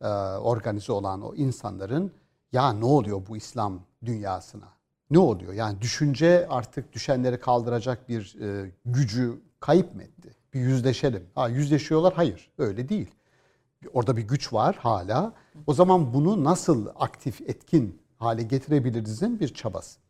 e, organize olan o insanların ya ne oluyor bu İslam dünyasına? Ne oluyor? Yani düşünce artık düşenleri kaldıracak bir e, gücü kayıp mı etti? Bir yüzleşelim. Ha yüzleşiyorlar. Hayır. Öyle değil. Orada bir güç var hala. O zaman bunu nasıl aktif, etkin hale getirebilirizin bir çabası.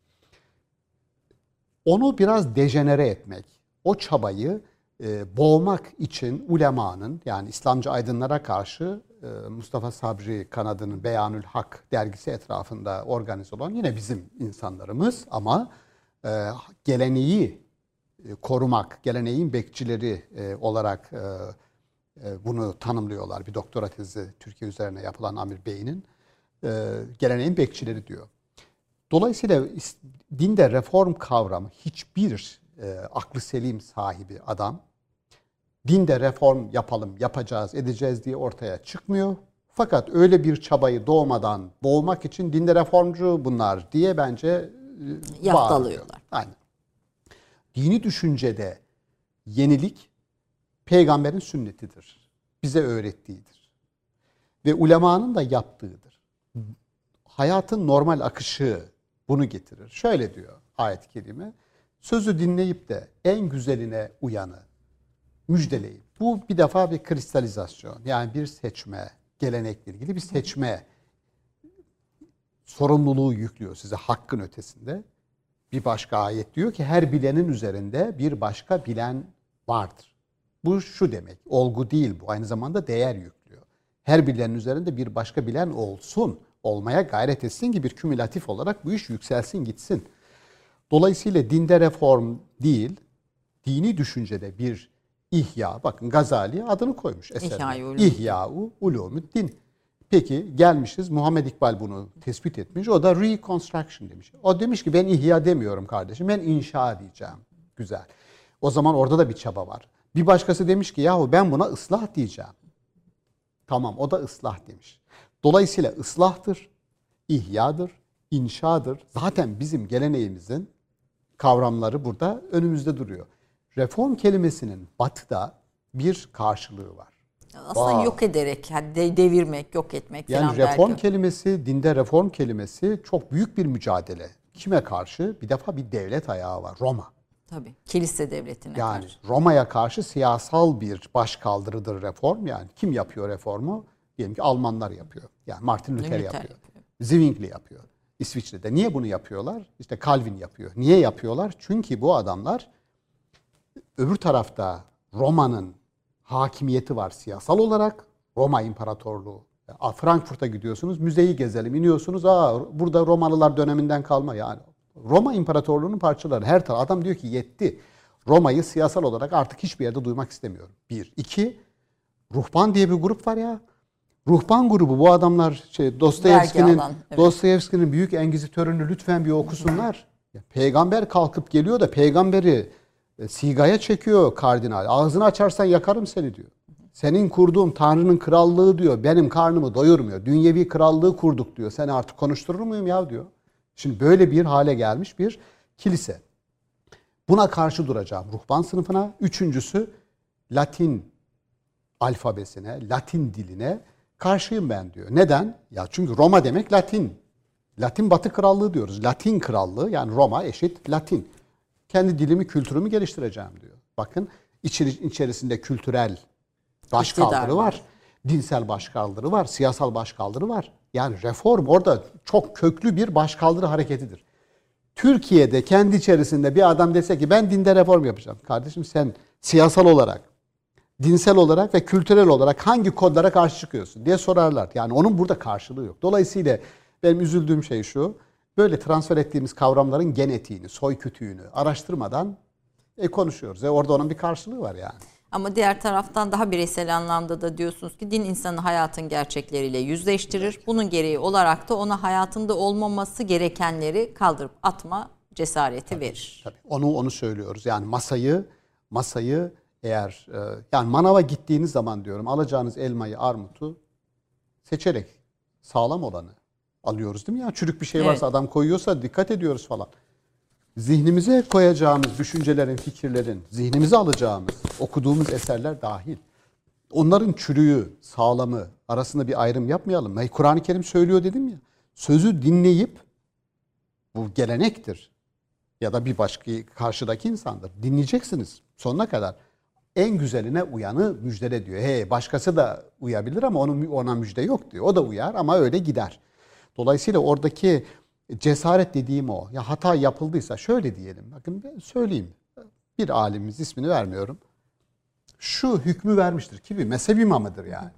Onu biraz dejenere etmek, o çabayı e, boğmak için ulemanın yani İslamcı aydınlara karşı e, Mustafa Sabri kanadının Beyanül Hak dergisi etrafında organize olan yine bizim insanlarımız ama e, geleneği korumak, geleneğin bekçileri e, olarak e, e, bunu tanımlıyorlar. Bir doktora tezi Türkiye üzerine yapılan Amir Bey'in e, geleneğin bekçileri diyor. Dolayısıyla dinde reform kavramı hiçbir e, aklı selim sahibi adam dinde reform yapalım, yapacağız, edeceğiz diye ortaya çıkmıyor. Fakat öyle bir çabayı doğmadan boğmak için dinde reformcu bunlar diye bence e, Yaftalıyorlar. Aynen. Dini düşüncede yenilik peygamberin sünnetidir. Bize öğrettiğidir. Ve ulemanın da yaptığıdır. Hayatın normal akışı bunu getirir. Şöyle diyor ayet-i kerime. Sözü dinleyip de en güzeline uyanı müjdeleyin. Bu bir defa bir kristalizasyon. Yani bir seçme, gelenekle ilgili bir seçme sorumluluğu yüklüyor size hakkın ötesinde. Bir başka ayet diyor ki her bilenin üzerinde bir başka bilen vardır. Bu şu demek, olgu değil bu aynı zamanda değer yüklüyor. Her bilenin üzerinde bir başka bilen olsun, olmaya gayret etsin ki bir kümülatif olarak bu iş yükselsin gitsin. Dolayısıyla dinde reform değil, dini düşüncede bir ihya, bakın Gazali adını koymuş eserine. Ulumuddin. İhya-u Ulumuddin. Peki gelmişiz Muhammed İkbal bunu tespit etmiş. O da reconstruction demiş. O demiş ki ben ihya demiyorum kardeşim. Ben inşa diyeceğim. Güzel. O zaman orada da bir çaba var. Bir başkası demiş ki yahu ben buna ıslah diyeceğim. Tamam o da ıslah demiş. Dolayısıyla ıslahtır, ihyadır, inşadır. Zaten bizim geleneğimizin kavramları burada önümüzde duruyor. Reform kelimesinin batıda bir karşılığı var. Aslında Vay. yok ederek, yani de- devirmek, yok etmek Yani falan reform belki. kelimesi, dinde reform kelimesi çok büyük bir mücadele. Kime karşı? Bir defa bir devlet ayağı var. Roma. Tabii. Kilise devletine Yani karşı. Roma'ya karşı siyasal bir başkaldırıdır reform. Yani kim yapıyor reformu? Diyelim ki Almanlar yapıyor. Yani Martin Luther, Luther yapıyor. yapıyor. Zwingli yapıyor. İsviçre'de. Niye bunu yapıyorlar? İşte Calvin yapıyor. Niye yapıyorlar? Çünkü bu adamlar öbür tarafta Roma'nın hakimiyeti var siyasal olarak. Roma İmparatorluğu. Frankfurt'a gidiyorsunuz, müzeyi gezelim, iniyorsunuz. Aa burada Romalılar döneminden kalma yani. Roma İmparatorluğu'nun parçaları her taraf. Adam diyor ki yetti. Roma'yı siyasal olarak artık hiçbir yerde duymak istemiyorum. Bir. iki Ruhban diye bir grup var ya. Ruhban grubu bu adamlar şey Dostoyevski'nin evet. Dostoyevski'nin Büyük Engizitörünü lütfen bir okusunlar. Ya peygamber kalkıp geliyor da peygamberi e, sigaya çekiyor kardinal. Ağzını açarsan yakarım seni diyor. Senin kurduğun Tanrı'nın krallığı diyor benim karnımı doyurmuyor. Dünyevi krallığı kurduk diyor. Seni artık konuşturur muyum ya diyor. Şimdi böyle bir hale gelmiş bir kilise. Buna karşı duracağım ruhban sınıfına. Üçüncüsü Latin alfabesine, Latin diline karşıyım ben diyor. Neden? Ya çünkü Roma demek Latin. Latin Batı Krallığı diyoruz. Latin Krallığı yani Roma eşit Latin. Kendi dilimi, kültürümü geliştireceğim diyor. Bakın içeri, içerisinde kültürel başkaldırı var. Dinsel başkaldırı var, siyasal başkaldırı var. Yani reform orada çok köklü bir başkaldırı hareketidir. Türkiye'de kendi içerisinde bir adam dese ki ben dinde reform yapacağım. Kardeşim sen siyasal olarak, dinsel olarak ve kültürel olarak hangi kodlara karşı çıkıyorsun diye sorarlar. Yani onun burada karşılığı yok. Dolayısıyla benim üzüldüğüm şey şu. Böyle transfer ettiğimiz kavramların genetiğini, soy kütüğünü araştırmadan e, konuşuyoruz. E, orada onun bir karşılığı var yani. Ama diğer taraftan daha bireysel anlamda da diyorsunuz ki din insanı hayatın gerçekleriyle yüzleştirir. Bunun gereği olarak da ona hayatında olmaması gerekenleri kaldırıp atma cesareti verir. Tabii onu onu söylüyoruz. Yani masayı masayı eğer e, yani manava gittiğiniz zaman diyorum alacağınız elmayı, armutu seçerek sağlam olanı alıyoruz değil mi? Ya çürük bir şey Evet. varsa adam koyuyorsa dikkat ediyoruz falan. Zihnimize koyacağımız düşüncelerin, fikirlerin, zihnimize alacağımız, okuduğumuz eserler dahil. Onların çürüğü, sağlamı arasında bir ayrım yapmayalım. Kur'an-ı Kerim söylüyor dedim ya. Sözü dinleyip bu gelenektir ya da bir başka karşıdaki insandır. Dinleyeceksiniz sonuna kadar. En güzeline uyanı müjdele diyor. Hey başkası da uyabilir ama onun ona müjde yok diyor. O da uyar ama öyle gider. Dolayısıyla oradaki cesaret dediğim o. Ya hata yapıldıysa şöyle diyelim. Bakın ben söyleyeyim. Bir alimimiz ismini vermiyorum. Şu hükmü vermiştir ki bir mezhep imamıdır yani.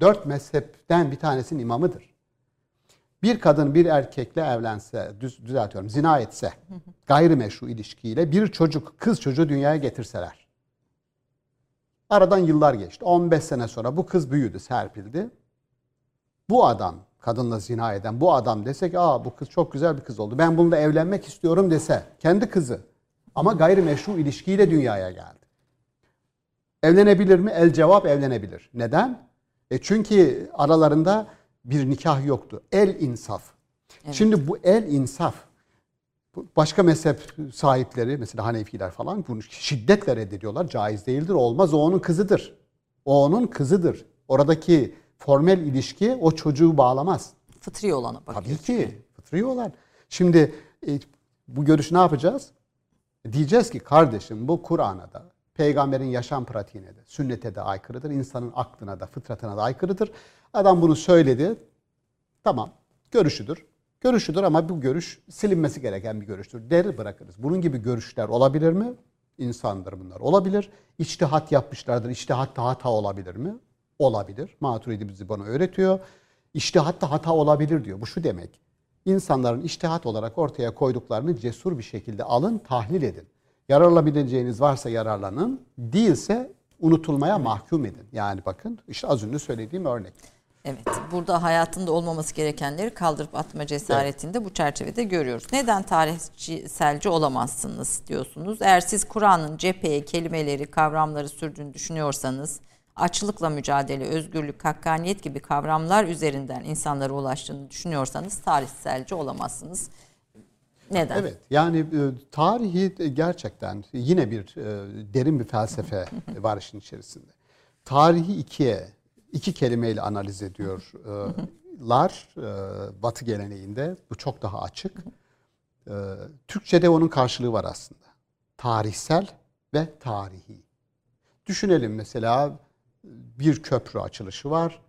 Dört mezhepten bir tanesinin imamıdır bir kadın bir erkekle evlense, düz, düzeltiyorum, zina etse, gayrimeşru ilişkiyle bir çocuk, kız çocuğu dünyaya getirseler. Aradan yıllar geçti. 15 sene sonra bu kız büyüdü, serpildi. Bu adam, kadınla zina eden bu adam dese ki, aa bu kız çok güzel bir kız oldu. Ben bununla evlenmek istiyorum dese, kendi kızı. Ama gayrimeşru ilişkiyle dünyaya geldi. Evlenebilir mi? El cevap evlenebilir. Neden? E çünkü aralarında bir nikah yoktu. El insaf. Şimdi bu el insaf başka mezhep sahipleri mesela Hanefiler falan bunu şiddetle reddediyorlar. Caiz değildir. Olmaz. O onun kızıdır. O onun kızıdır. Oradaki formel ilişki o çocuğu bağlamaz. Fıtri olana bakıyor. Tabii ki. Fıtri olan. Şimdi e, bu görüşü ne yapacağız? Diyeceğiz ki kardeşim bu Kur'an'a da, peygamberin yaşam pratiğine de, sünnete de aykırıdır. insanın aklına da, fıtratına da aykırıdır. Adam bunu söyledi. Tamam. Görüşüdür. Görüşüdür ama bu görüş silinmesi gereken bir görüştür. Der bırakırız. Bunun gibi görüşler olabilir mi? İnsandır bunlar. Olabilir. İçtihat yapmışlardır. İçtihatta hata olabilir mi? Olabilir. Maturidi bizi bana öğretiyor. İçtihatta hata olabilir diyor. Bu şu demek. İnsanların içtihat olarak ortaya koyduklarını cesur bir şekilde alın, tahlil edin. Yararlanabileceğiniz varsa yararlanın, değilse unutulmaya mahkum edin. Yani bakın işte az önce söylediğim örnek. Evet, burada hayatında olmaması gerekenleri kaldırıp atma cesaretini de bu çerçevede görüyoruz. Neden tarihselci olamazsınız diyorsunuz? Eğer siz Kur'an'ın cepheye kelimeleri, kavramları sürdüğünü düşünüyorsanız, açlıkla mücadele, özgürlük, hakkaniyet gibi kavramlar üzerinden insanlara ulaştığını düşünüyorsanız tarihselci olamazsınız. Neden? Evet yani e, tarihi gerçekten yine bir e, derin bir felsefe (laughs) var işin içerisinde. Tarihi ikiye, iki kelimeyle analiz ediyorlar e, Batı geleneğinde. Bu çok daha açık. E, Türkçe'de onun karşılığı var aslında. Tarihsel ve tarihi. Düşünelim mesela bir köprü açılışı var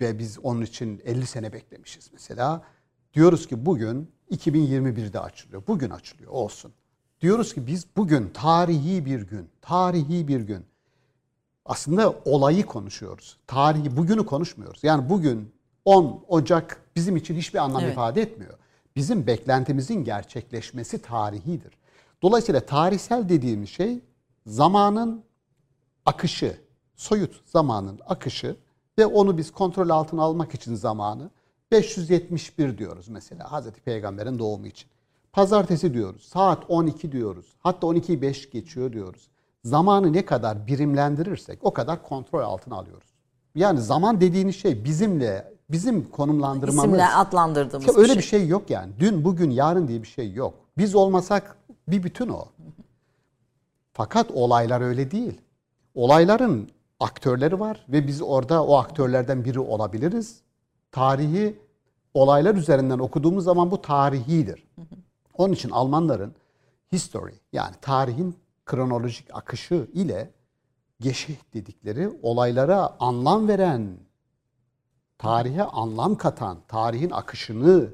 ve biz onun için 50 sene beklemişiz mesela. Diyoruz ki bugün 2021'de açılıyor. Bugün açılıyor olsun. Diyoruz ki biz bugün tarihi bir gün, tarihi bir gün. Aslında olayı konuşuyoruz. Tarihi bugünü konuşmuyoruz. Yani bugün 10 Ocak bizim için hiçbir anlam Evet. ifade etmiyor. Bizim beklentimizin gerçekleşmesi tarihidir. Dolayısıyla tarihsel dediğimiz şey zamanın akışı, soyut zamanın akışı ve onu biz kontrol altına almak için zamanı 571 diyoruz mesela Hazreti Peygamber'in doğumu için. Pazartesi diyoruz. Saat 12 diyoruz. Hatta 12'yi 5 geçiyor diyoruz. Zamanı ne kadar birimlendirirsek o kadar kontrol altına alıyoruz. Yani zaman dediğiniz şey bizimle bizim konumlandırmamız. İsimle adlandırdığımız öyle bir bir şey yok yani. Dün, bugün, yarın diye bir şey yok. Biz olmasak bir bütün o. Fakat olaylar öyle değil. Olayların aktörleri var ve biz orada o aktörlerden biri olabiliriz. Tarihi olaylar üzerinden okuduğumuz zaman bu tarihidir. Onun için Almanların history yani tarihin kronolojik akışı ile geçih dedikleri olaylara anlam veren, tarihe anlam katan, tarihin akışını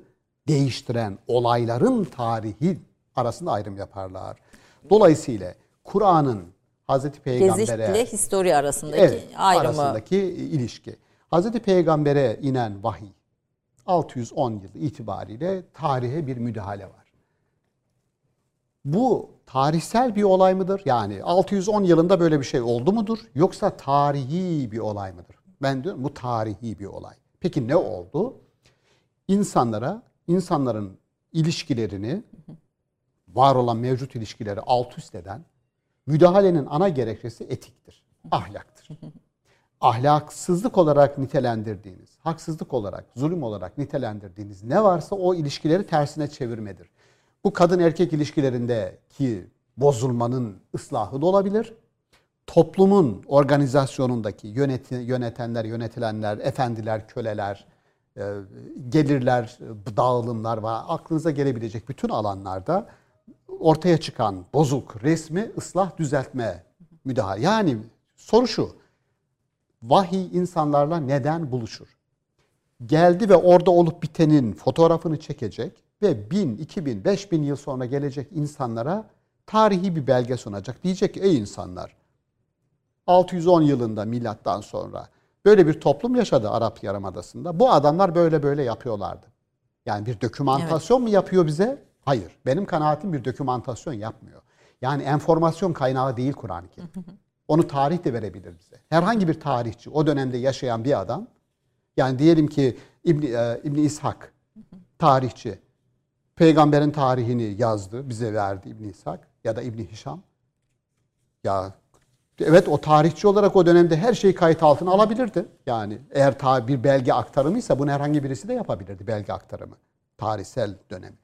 değiştiren olayların tarihi arasında ayrım yaparlar. Dolayısıyla Kur'an'ın Hazreti Peygamber'e Gezit ile histori arasındaki evet, ayrımı. arasındaki ilişki. Hazreti Peygamber'e inen vahiy 610 yıl itibariyle tarihe bir müdahale var. Bu tarihsel bir olay mıdır? Yani 610 yılında böyle bir şey oldu mudur? Yoksa tarihi bir olay mıdır? Ben diyorum bu tarihi bir olay. Peki ne oldu? İnsanlara, insanların ilişkilerini, var olan mevcut ilişkileri alt üst eden müdahalenin ana gerekçesi etiktir, ahlaktır. Ahlaksızlık olarak nitelendirdiğiniz, haksızlık olarak, zulüm olarak nitelendirdiğiniz ne varsa o ilişkileri tersine çevirmedir. Bu kadın erkek ilişkilerindeki bozulmanın ıslahı da olabilir. Toplumun organizasyonundaki yönetenler, yönetilenler, efendiler, köleler, e, gelirler, dağılımlar ve aklınıza gelebilecek bütün alanlarda ortaya çıkan bozuk resmi ıslah düzeltme müdahale. Yani soru şu. Vahiy insanlarla neden buluşur? Geldi ve orada olup bitenin fotoğrafını çekecek ve bin, iki bin, beş bin yıl sonra gelecek insanlara tarihi bir belge sunacak. Diyecek ki ey insanlar 610 yılında milattan sonra böyle bir toplum yaşadı Arap Yarımadası'nda. Bu adamlar böyle böyle yapıyorlardı. Yani bir dokümantasyon evet. mu yapıyor bize? Hayır. Benim kanaatim bir dokümantasyon yapmıyor. Yani enformasyon kaynağı değil Kur'an-ı Kerim. Onu tarih de verebilir bize. Herhangi bir tarihçi, o dönemde yaşayan bir adam, yani diyelim ki İbni, e, İbni İshak, tarihçi, peygamberin tarihini yazdı, bize verdi İbni İshak ya da İbni Hişam. Ya evet o tarihçi olarak o dönemde her şeyi kayıt altına alabilirdi. Yani eğer ta bir belge aktarımıysa bunu herhangi birisi de yapabilirdi belge aktarımı. Tarihsel dönemi.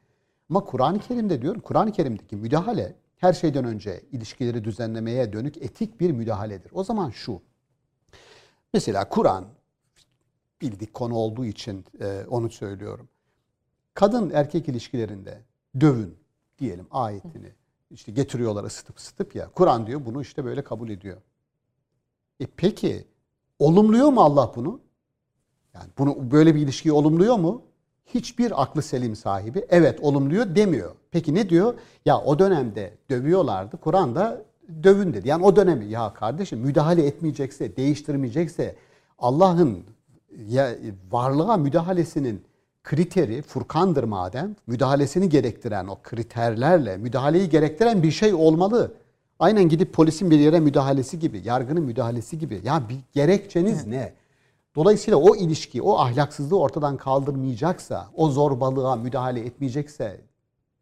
Ama Kur'an-ı Kerim'de diyorum, Kur'an-ı Kerim'deki müdahale her şeyden önce ilişkileri düzenlemeye dönük etik bir müdahaledir. O zaman şu, mesela Kur'an bildik konu olduğu için e, onu söylüyorum. Kadın erkek ilişkilerinde dövün diyelim ayetini işte getiriyorlar ısıtıp ısıtıp ya. Kur'an diyor bunu işte böyle kabul ediyor. E peki olumluyor mu Allah bunu? Yani bunu böyle bir ilişkiyi olumluyor mu? Hiçbir aklı selim sahibi evet olumluyor demiyor. Peki ne diyor? Ya o dönemde dövüyorlardı. Kur'an'da dövün dedi. Yani o dönemi ya kardeşim müdahale etmeyecekse, değiştirmeyecekse Allah'ın varlığa müdahalesinin kriteri Furkan'dır madem. Müdahalesini gerektiren o kriterlerle müdahaleyi gerektiren bir şey olmalı. Aynen gidip polisin bir yere müdahalesi gibi, yargının müdahalesi gibi. Ya bir gerekçeniz evet. ne? Dolayısıyla o ilişki, o ahlaksızlığı ortadan kaldırmayacaksa, o zorbalığa müdahale etmeyecekse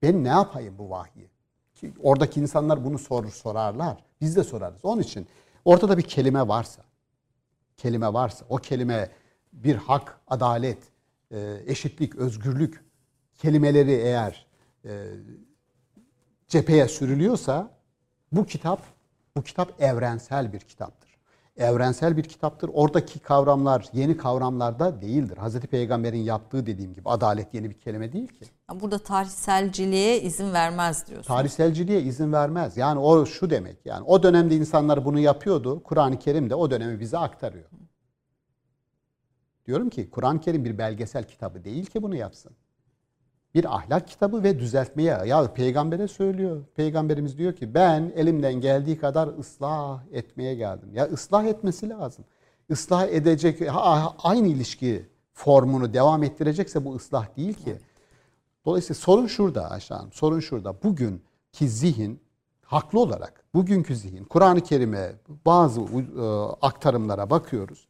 ben ne yapayım bu vahyi? Ki oradaki insanlar bunu sorur, sorarlar. Biz de sorarız. Onun için ortada bir kelime varsa, kelime varsa, o kelime bir hak, adalet, e, eşitlik, özgürlük kelimeleri eğer e, cepheye sürülüyorsa bu kitap bu kitap evrensel bir kitaptır evrensel bir kitaptır. Oradaki kavramlar yeni kavramlarda değildir. Hazreti Peygamber'in yaptığı dediğim gibi adalet yeni bir kelime değil ki. Burada tarihselciliğe izin vermez diyorsun. Tarihselciliğe izin vermez. Yani o şu demek yani o dönemde insanlar bunu yapıyordu. Kur'an-ı Kerim de o dönemi bize aktarıyor. Diyorum ki Kur'an-ı Kerim bir belgesel kitabı değil ki bunu yapsın bir ahlak kitabı ve düzeltmeye. Ya peygambere söylüyor. Peygamberimiz diyor ki ben elimden geldiği kadar ıslah etmeye geldim. Ya ıslah etmesi lazım. Islah edecek aynı ilişki formunu devam ettirecekse bu ıslah değil ki. Dolayısıyla sorun şurada aşağı. Sorun şurada. Bugünkü zihin haklı olarak bugünkü zihin Kur'an-ı Kerim'e bazı e, aktarımlara bakıyoruz.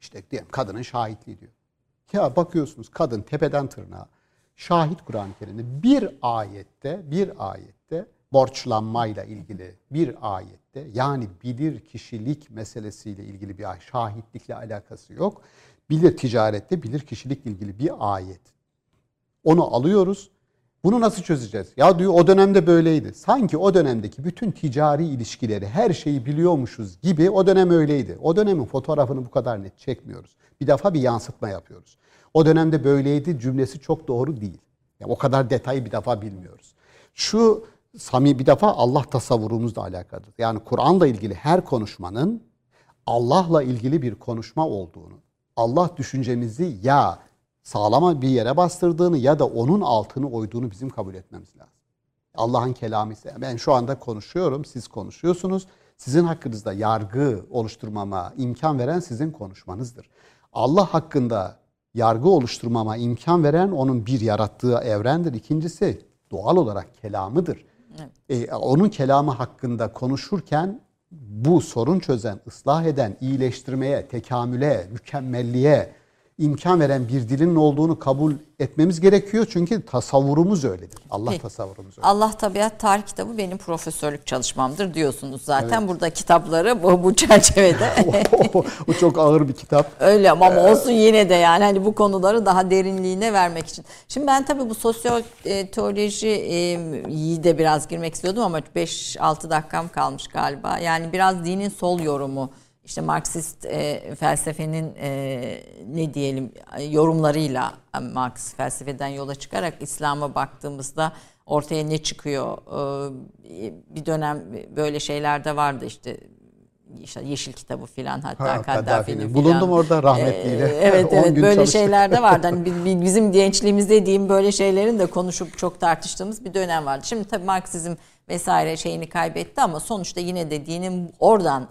İşte diyelim kadının şahitliği diyor. Ya bakıyorsunuz kadın tepeden tırnağa şahit Kur'an-ı Kerim'de bir ayette bir ayette borçlanmayla ilgili bir ayette yani bilir kişilik meselesiyle ilgili bir şahitlikle alakası yok. Bilir ticarette bilir kişilikle ilgili bir ayet. Onu alıyoruz. Bunu nasıl çözeceğiz? Ya diyor o dönemde böyleydi. Sanki o dönemdeki bütün ticari ilişkileri, her şeyi biliyormuşuz gibi o dönem öyleydi. O dönemin fotoğrafını bu kadar net çekmiyoruz. Bir defa bir yansıtma yapıyoruz. O dönemde böyleydi cümlesi çok doğru değil. Yani o kadar detayı bir defa bilmiyoruz. Şu sami bir defa Allah tasavvurumuzla alakalıdır. Yani Kur'an'la ilgili her konuşmanın Allah'la ilgili bir konuşma olduğunu, Allah düşüncemizi ya sağlama bir yere bastırdığını ya da onun altını oyduğunu bizim kabul etmemiz lazım. Allah'ın kelamı ise ben şu anda konuşuyorum, siz konuşuyorsunuz. Sizin hakkınızda yargı oluşturmama imkan veren sizin konuşmanızdır. Allah hakkında yargı oluşturmama imkan veren onun bir yarattığı evrendir. İkincisi doğal olarak kelamıdır. Evet. Ee, onun kelamı hakkında konuşurken bu sorun çözen, ıslah eden, iyileştirmeye, tekamüle, mükemmelliğe, imkan veren bir dilin olduğunu kabul etmemiz gerekiyor. Çünkü tasavvurumuz öyledir. Allah Peki. tasavvurumuz öyledir. Allah Tabiat Tarih kitabı benim profesörlük çalışmamdır diyorsunuz zaten. Evet. Burada kitapları bu, bu çerçevede. (laughs) o çok ağır bir kitap. Öyle ama ee, olsun yine de yani hani bu konuları daha derinliğine vermek için. Şimdi ben tabii bu sosyal e, de biraz girmek istiyordum ama 5-6 dakikam kalmış galiba. Yani biraz dinin sol yorumu işte Marksist e, felsefenin e, ne diyelim yorumlarıyla Marx felsefeden yola çıkarak İslam'a baktığımızda ortaya ne çıkıyor? E, bir dönem böyle şeyler de vardı işte işte Yeşil Kitabı filan hatta ha, Kaddafi'nin filan. Bulundum orada rahmetliyle. Ee, evet (laughs) evet böyle çalıştım. şeyler de vardı. Hani (laughs) bizim gençliğimizde diyeyim böyle şeylerin de konuşup çok tartıştığımız bir dönem vardı. Şimdi tabii Marksizm vesaire şeyini kaybetti ama sonuçta yine de oradan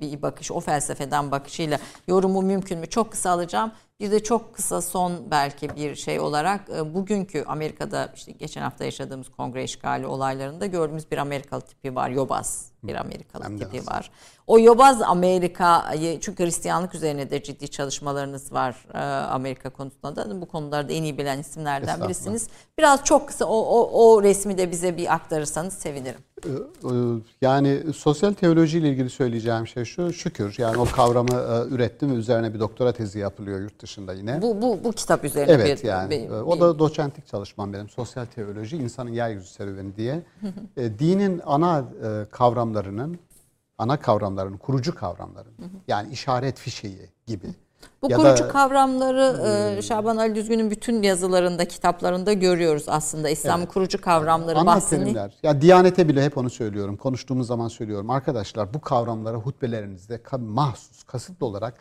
bir bakış, o felsefeden bakışıyla yorumu mümkün mü? Çok kısa alacağım. Bir de çok kısa son belki bir şey olarak e, bugünkü Amerika'da işte geçen hafta yaşadığımız kongre işgali olaylarında gördüğümüz bir Amerikalı tipi var. Yobaz bir Amerikalı Hem tipi var. O Yobaz Amerika'yı çünkü Hristiyanlık üzerine de ciddi çalışmalarınız var e, Amerika konusunda da bu konularda en iyi bilen isimlerden birisiniz. Biraz çok kısa o, o, o resmi de bize bir aktarırsanız sevinirim. Ee, e, yani sosyal teoloji ile ilgili söyleyeceğim şey şu şükür yani o kavramı e, ürettim ve üzerine bir doktora tezi yapılıyor yurt dışında yine. Bu bu bu kitap üzerine evet, bir yani bir, o da doçentlik çalışmam benim sosyal teoloji insanın yeryüzü serüveni diye. dinin ana kavramlarının ana kavramların, kurucu kavramların yani işaret fişeği gibi. Bu ya kurucu da, kavramları e, Şaban Ali Düzgün'ün bütün yazılarında, kitaplarında görüyoruz aslında. İslam'ın evet. kurucu kavramları bahsini. Terimler. Ya Diyanete bile hep onu söylüyorum. Konuştuğumuz zaman söylüyorum. Arkadaşlar bu kavramları hutbelerinizde mahsus, kasıtlı olarak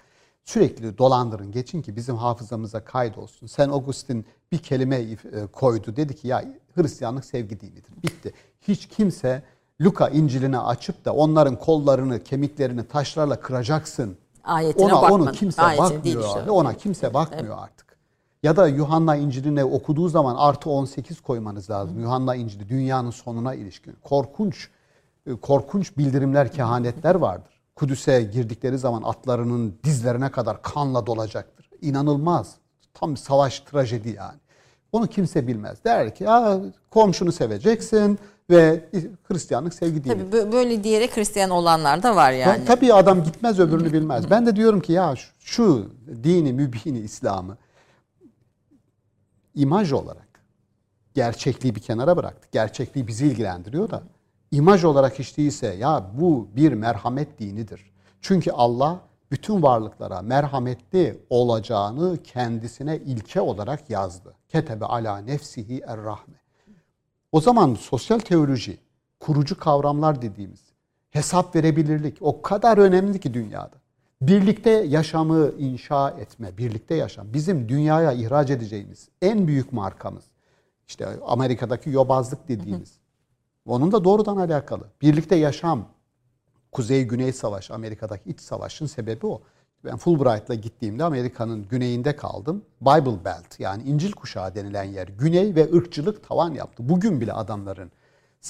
sürekli dolandırın. Geçin ki bizim hafızamıza kaydolsun. Sen Augustin bir kelime e, koydu. Dedi ki ya Hristiyanlık sevgi dinidir. Bitti. Hiç kimse Luka İncil'ini açıp da onların kollarını, kemiklerini taşlarla kıracaksın. Ayetine ona, bakmadı. Onu kimse Ayetine bakmıyor işte. ve ona kimse bakmıyor evet. artık. Ya da Yuhanna İncil'ini okuduğu zaman artı 18 koymanız lazım. Hı. Yuhanna İncil'i dünyanın sonuna ilişkin. Korkunç, e, korkunç bildirimler, kehanetler (laughs) vardır. Kudüs'e girdikleri zaman atlarının dizlerine kadar kanla dolacaktır. İnanılmaz. Tam savaş trajedi yani. Onu kimse bilmez. Der ki komşunu seveceksin, ve Hristiyanlık sevgi dini. Tabii böyle diyerek Hristiyan olanlar da var yani. tabii adam gitmez öbürünü bilmez. Ben de diyorum ki ya şu, şu dini, mübini, İslam'ı imaj olarak gerçekliği bir kenara bıraktık. Gerçekliği bizi ilgilendiriyor da imaj olarak hiç değilse ya bu bir merhamet dinidir. Çünkü Allah bütün varlıklara merhametli olacağını kendisine ilke olarak yazdı. Ketebe ala nefsihi er rahme. O zaman sosyal teoloji, kurucu kavramlar dediğimiz hesap verebilirlik o kadar önemli ki dünyada. Birlikte yaşamı inşa etme, birlikte yaşam. Bizim dünyaya ihraç edeceğimiz en büyük markamız. İşte Amerika'daki yobazlık dediğimiz. Onun da doğrudan alakalı. Birlikte yaşam, Kuzey-Güney Savaşı, Amerika'daki iç savaşın sebebi o. Ben Fulbright'la gittiğimde Amerika'nın güneyinde kaldım. Bible Belt yani İncil kuşağı denilen yer. Güney ve ırkçılık tavan yaptı. Bugün bile adamların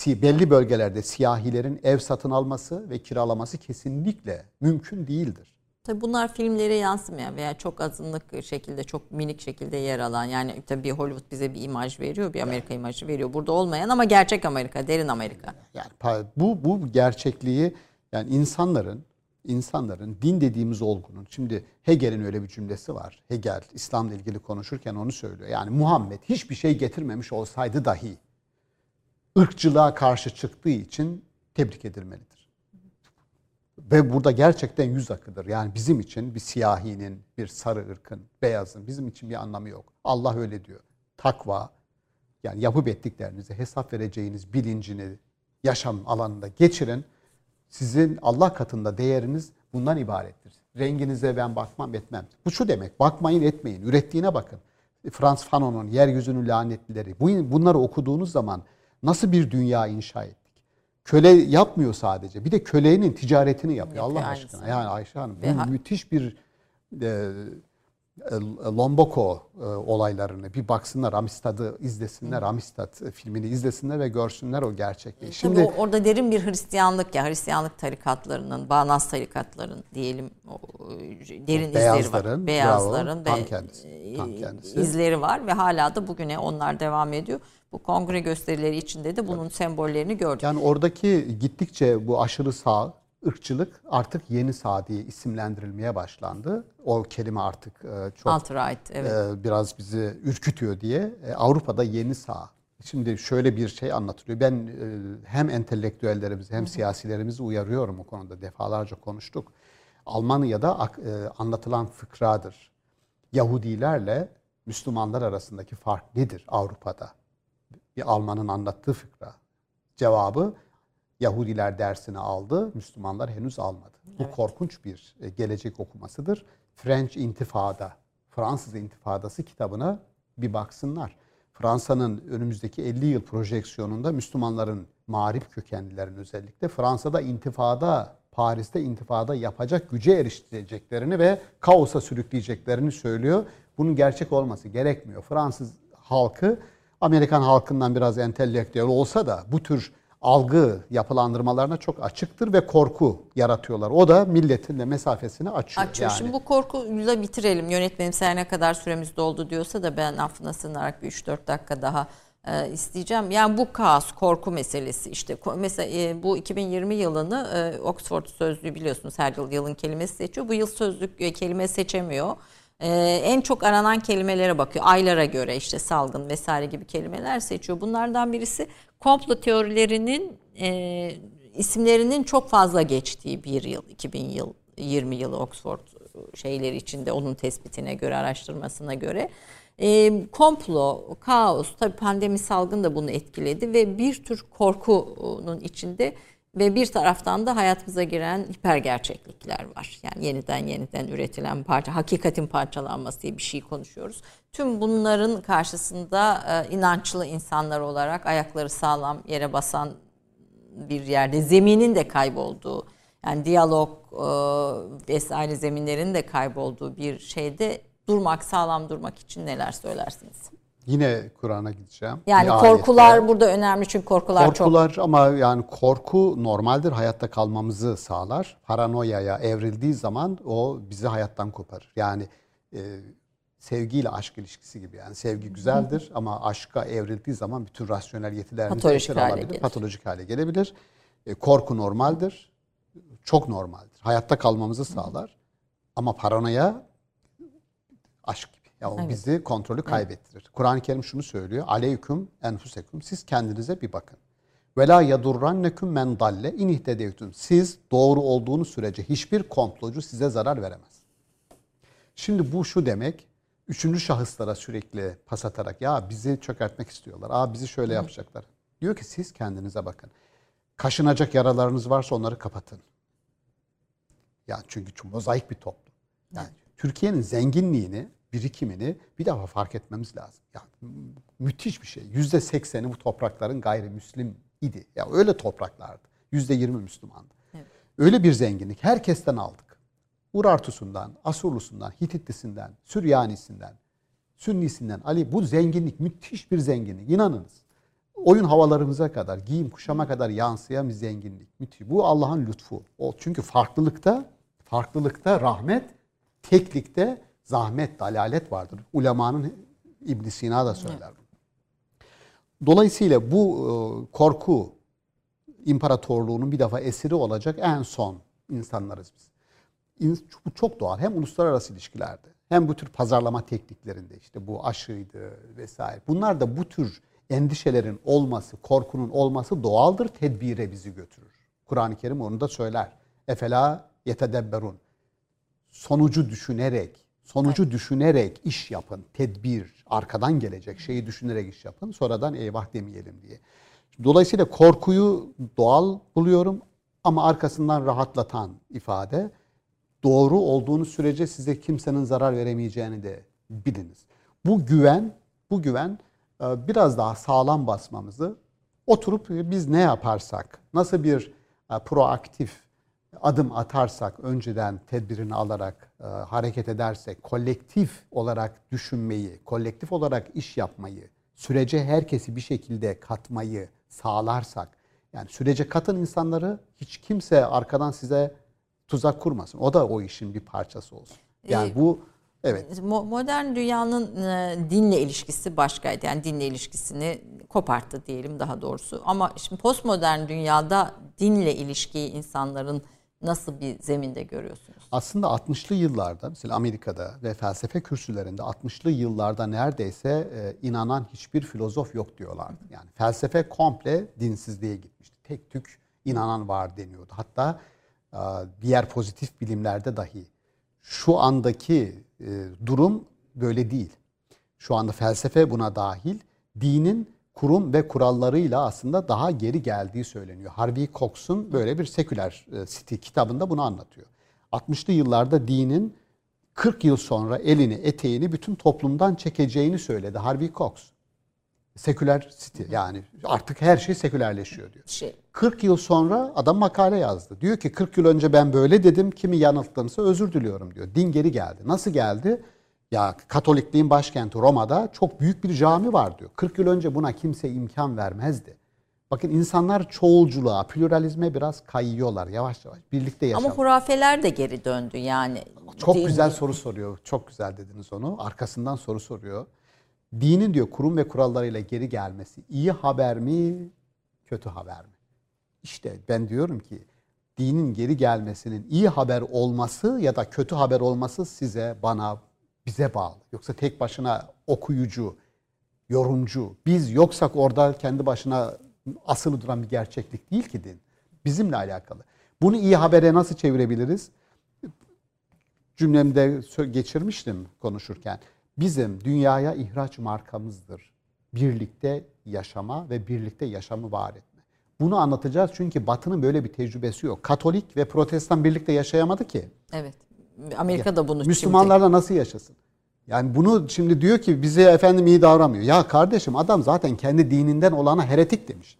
belli bölgelerde siyahilerin ev satın alması ve kiralaması kesinlikle mümkün değildir. Tabii bunlar filmlere yansımayan veya çok azınlık şekilde, çok minik şekilde yer alan yani tabii Hollywood bize bir imaj veriyor, bir Amerika imajı veriyor. Burada olmayan ama gerçek Amerika, derin Amerika. Yani bu bu gerçekliği yani insanların insanların din dediğimiz olgunun şimdi Hegel'in öyle bir cümlesi var. Hegel İslam'la ilgili konuşurken onu söylüyor. Yani Muhammed hiçbir şey getirmemiş olsaydı dahi ırkçılığa karşı çıktığı için tebrik edilmelidir. Ve burada gerçekten yüz akıdır. Yani bizim için bir siyahinin, bir sarı ırkın, beyazın bizim için bir anlamı yok. Allah öyle diyor. Takva, yani yapıp ettiklerinizi hesap vereceğiniz bilincini yaşam alanında geçirin. Sizin Allah katında değeriniz bundan ibarettir. Renginize ben bakmam etmem. Bu şu demek. Bakmayın etmeyin. Ürettiğine bakın. Frans Fanon'un Yeryüzünün Lanetlileri. Bu, bunları okuduğunuz zaman nasıl bir dünya inşa ettik? Köle yapmıyor sadece. Bir de kölenin ticaretini yapıyor Yapıyor Allah aynısını. aşkına. Yani Ayşe Hanım Ve bu ha- müthiş bir e, Lomboko e, olaylarını bir baksınlar, Amistad'ı izlesinler, Amistad e, filmini izlesinler ve görsünler o gerçekliği. Şimdi Şimdi orada derin bir Hristiyanlık ya Hristiyanlık tarikatlarının, bağnaz tarikatların diyelim derin izleri var. Beyazların bravo, tam kendisi, e, tam kendisi. izleri var ve hala da bugüne onlar devam ediyor. Bu kongre gösterileri içinde de bunun sembollerini gördük. yani oradaki gittikçe bu aşırı sağ ırkçılık artık yeni sağ diye isimlendirilmeye başlandı. O kelime artık e, çok Alt-right evet. e, biraz bizi ürkütüyor diye e, Avrupa'da yeni sağ. Şimdi şöyle bir şey anlatılıyor. Ben hem entelektüellerimizi hem siyasilerimizi uyarıyorum o konuda defalarca konuştuk. Almanya'da anlatılan fıkradır. Yahudilerle Müslümanlar arasındaki fark nedir Avrupa'da? Bir Almanın anlattığı fıkra. Cevabı Yahudiler dersini aldı, Müslümanlar henüz almadı. Bu korkunç bir e, gelecek okumasıdır. French İntifada, Fransız İntifadası kitabına bir baksınlar. Fransa'nın önümüzdeki 50 yıl projeksiyonunda Müslümanların marif kökenlilerin özellikle Fransa'da intifada, Paris'te intifada yapacak güce eriştireceklerini ve kaosa sürükleyeceklerini söylüyor. Bunun gerçek olması gerekmiyor. Fransız halkı Amerikan halkından biraz entelektüel olsa da bu tür algı yapılandırmalarına çok açıktır ve korku yaratıyorlar. O da milletin de mesafesini açıyor. Açıyor. Yani. Şimdi bu korkuyla bitirelim. Yönetmenim her ne kadar süremiz doldu diyorsa da ben affına sığınarak bir 3-4 dakika daha e, isteyeceğim. Yani bu kaos, korku meselesi işte. Mesela e, bu 2020 yılını e, Oxford Sözlüğü biliyorsunuz her yıl yılın kelimesi seçiyor. Bu yıl sözlük e, kelime seçemiyor. E, en çok aranan kelimelere bakıyor. Aylara göre işte salgın vesaire gibi kelimeler seçiyor. Bunlardan birisi komplo teorilerinin e, isimlerinin çok fazla geçtiği bir yıl, 2000 yıl, 20 yılı Oxford şeyleri içinde onun tespitine göre, araştırmasına göre. E, komplo, kaos, tabii pandemi salgın da bunu etkiledi ve bir tür korkunun içinde ve bir taraftan da hayatımıza giren hiper gerçeklikler var. Yani yeniden yeniden üretilen parça, hakikatin parçalanması diye bir şey konuşuyoruz. Tüm bunların karşısında e, inançlı insanlar olarak ayakları sağlam yere basan bir yerde zeminin de kaybolduğu yani diyalog e, vesaire zeminlerin de kaybolduğu bir şeyde durmak sağlam durmak için neler söylersiniz? Yine Kur'an'a gideceğim. Yani Bir ayette. korkular burada önemli çünkü korkular, çok Korkular ama yani korku normaldir hayatta kalmamızı sağlar. Paranoyaya evrildiği zaman o bizi hayattan koparır. Yani e, sevgiyle aşk ilişkisi gibi yani sevgi güzeldir ama aşka evrildiği zaman bütün rasyonel yetilerimiz Patolojik hale alabilir, gelir. patolojik hale gelebilir. E, korku normaldir. Çok normaldir. Hayatta kalmamızı sağlar. Ama paranoya aşk. Ya o Evet. bizi kontrolü kaybettirir. Kur'an-ı Kerim şunu söylüyor. Aleyküm enfusekum. Siz kendinize bir bakın. Ve la yadurrannekum men dalle in ihtedeytum. Siz doğru olduğunuz sürece hiçbir komplocu size zarar veremez. Şimdi bu şu demek. Üçüncü şahıslara sürekli pas atarak ya bizi çökertmek istiyorlar. Aa bizi şöyle yapacaklar. Diyor ki siz kendinize bakın. Kaşınacak yaralarınız varsa onları kapatın. Ya çünkü çok mozaik bir toplum. Yani Türkiye'nin zenginliğini, birikimini bir defa fark etmemiz lazım. Ya mü- müthiş bir şey. Yüzde sekseni bu toprakların gayrimüslim idi. Ya öyle topraklardı. Yüzde yirmi Müslümandı. Öyle bir zenginlik herkesten aldık. Urartusundan, Asurlusundan, Hititlisinden, Süryanisinden, Sünnisinden, Ali bu zenginlik müthiş bir zenginlik. İnanınız. Oyun havalarımıza kadar, giyim kuşama kadar yansıyan bir zenginlik. Müthiş. Bu Allah'ın lütfu. O çünkü farklılıkta Farklılıkta rahmet, teklikte zahmet, dalalet vardır. Ulemanın İbn Sina da söyler. Dolayısıyla bu e, korku imparatorluğunun bir defa esiri olacak en son insanlarız biz. Bu çok doğal. Hem uluslararası ilişkilerde hem bu tür pazarlama tekniklerinde işte bu aşıydı vesaire. Bunlar da bu tür endişelerin olması, korkunun olması doğaldır. Tedbire bizi götürür. Kur'an-ı Kerim onu da söyler. Efela yetedebberun. Sonucu düşünerek, sonucu düşünerek iş yapın. Tedbir, arkadan gelecek şeyi düşünerek iş yapın. Sonradan eyvah demeyelim diye. Dolayısıyla korkuyu doğal buluyorum ama arkasından rahatlatan ifade doğru olduğunu sürece size kimsenin zarar veremeyeceğini de biliniz. Bu güven, bu güven e, biraz daha sağlam basmamızı oturup biz ne yaparsak, nasıl bir e, proaktif adım atarsak, önceden tedbirini alarak e, hareket edersek, kolektif olarak düşünmeyi, kolektif olarak iş yapmayı, sürece herkesi bir şekilde katmayı sağlarsak, yani sürece katın insanları hiç kimse arkadan size tuzak kurmasın. O da o işin bir parçası olsun. Yani Ee, bu evet Mo- Modern dünyanın e, dinle ilişkisi başkaydı. Yani dinle ilişkisini koparttı diyelim daha doğrusu. Ama şimdi postmodern dünyada dinle ilişkiyi insanların nasıl bir zeminde görüyorsunuz? Aslında 60'lı yıllarda mesela Amerika'da ve felsefe kürsülerinde 60'lı yıllarda neredeyse e, inanan hiçbir filozof yok diyorlardı. Yani felsefe komple dinsizliğe gitmişti. Tek tük inanan var deniyordu. Hatta e, diğer pozitif bilimlerde dahi şu andaki e, durum böyle değil. Şu anda felsefe buna dahil. Dinin kurum ve kurallarıyla aslında daha geri geldiği söyleniyor. Harvey Cox'un böyle bir seküler e, City kitabında bunu anlatıyor. 60'lı yıllarda dinin 40 yıl sonra elini, eteğini bütün toplumdan çekeceğini söyledi Harvey Cox. Seküler City yani artık her şey sekülerleşiyor diyor. Şey, 40 yıl sonra adam makale yazdı. Diyor ki 40 yıl önce ben böyle dedim. Kimi yanılttımsa özür diliyorum diyor. Din geri geldi. Nasıl geldi? Ya Katolikliğin başkenti Roma'da çok büyük bir cami var diyor. 40 yıl önce buna kimse imkan vermezdi. Bakın insanlar çoğulculuğa, pluralizme biraz kayıyorlar yavaş yavaş. Birlikte yaşam. ama hurafeler de geri döndü yani. Çok Din- güzel soru soruyor. Çok güzel dediniz onu. Arkasından soru soruyor. Dinin diyor kurum ve kurallarıyla geri gelmesi iyi haber mi, kötü haber mi? İşte ben diyorum ki dinin geri gelmesinin iyi haber olması ya da kötü haber olması size, bana, bize bağlı. Yoksa tek başına okuyucu, yorumcu, biz yoksak orada kendi başına asılı duran bir gerçeklik değil ki din. Bizimle alakalı. Bunu iyi habere nasıl çevirebiliriz? cümlemde geçirmiştim konuşurken. Bizim dünyaya ihraç markamızdır. Birlikte yaşama ve birlikte yaşamı var etme. Bunu anlatacağız çünkü Batı'nın böyle bir tecrübesi yok. Katolik ve Protestan birlikte yaşayamadı ki. Evet. Amerika da bunu Müslümanlarla nasıl yaşasın? Yani bunu şimdi diyor ki bize efendim iyi davranmıyor. Ya kardeşim adam zaten kendi dininden olana heretik demiş.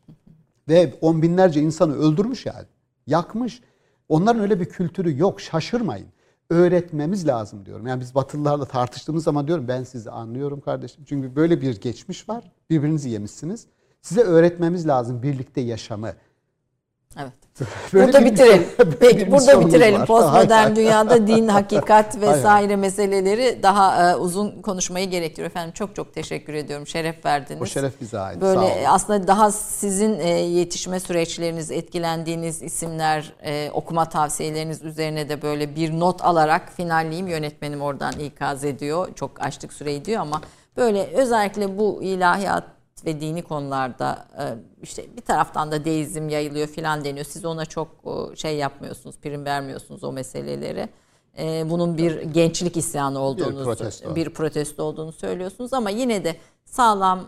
Ve on binlerce insanı öldürmüş yani. Yakmış. Onların öyle bir kültürü yok. Şaşırmayın. Öğretmemiz lazım diyorum. Yani biz Batılılarla tartıştığımız zaman diyorum ben sizi anlıyorum kardeşim. Çünkü böyle bir geçmiş var. Birbirinizi yemişsiniz. Size öğretmemiz lazım birlikte yaşamı. Evet. (laughs) Böyle burada bir bitirelim. (laughs) Peki burada var. bitirelim. Hay Postmodern (laughs) dünyada din, hakikat vesaire meseleleri daha e, uzun konuşmayı gerektiriyor. Efendim çok çok teşekkür ediyorum. Şeref verdiniz. O şeref bize ait. Sağ Böyle olun. aslında daha sizin e, yetişme süreçleriniz, etkilendiğiniz isimler, e, okuma tavsiyeleriniz üzerine de böyle bir not alarak finalleyeyim. Yönetmenim oradan ikaz ediyor. Çok açtık süreyi diyor ama böyle özellikle bu ilahiyat ve dini konularda e, işte bir taraftan da deizm yayılıyor filan deniyor. Siz ona çok e, şey yapmıyorsunuz, prim vermiyorsunuz o meseleleri. E, Bunun bir gençlik isyanı olduğunu, protesto. bir protesto olduğunu söylüyorsunuz ama yine de sağlam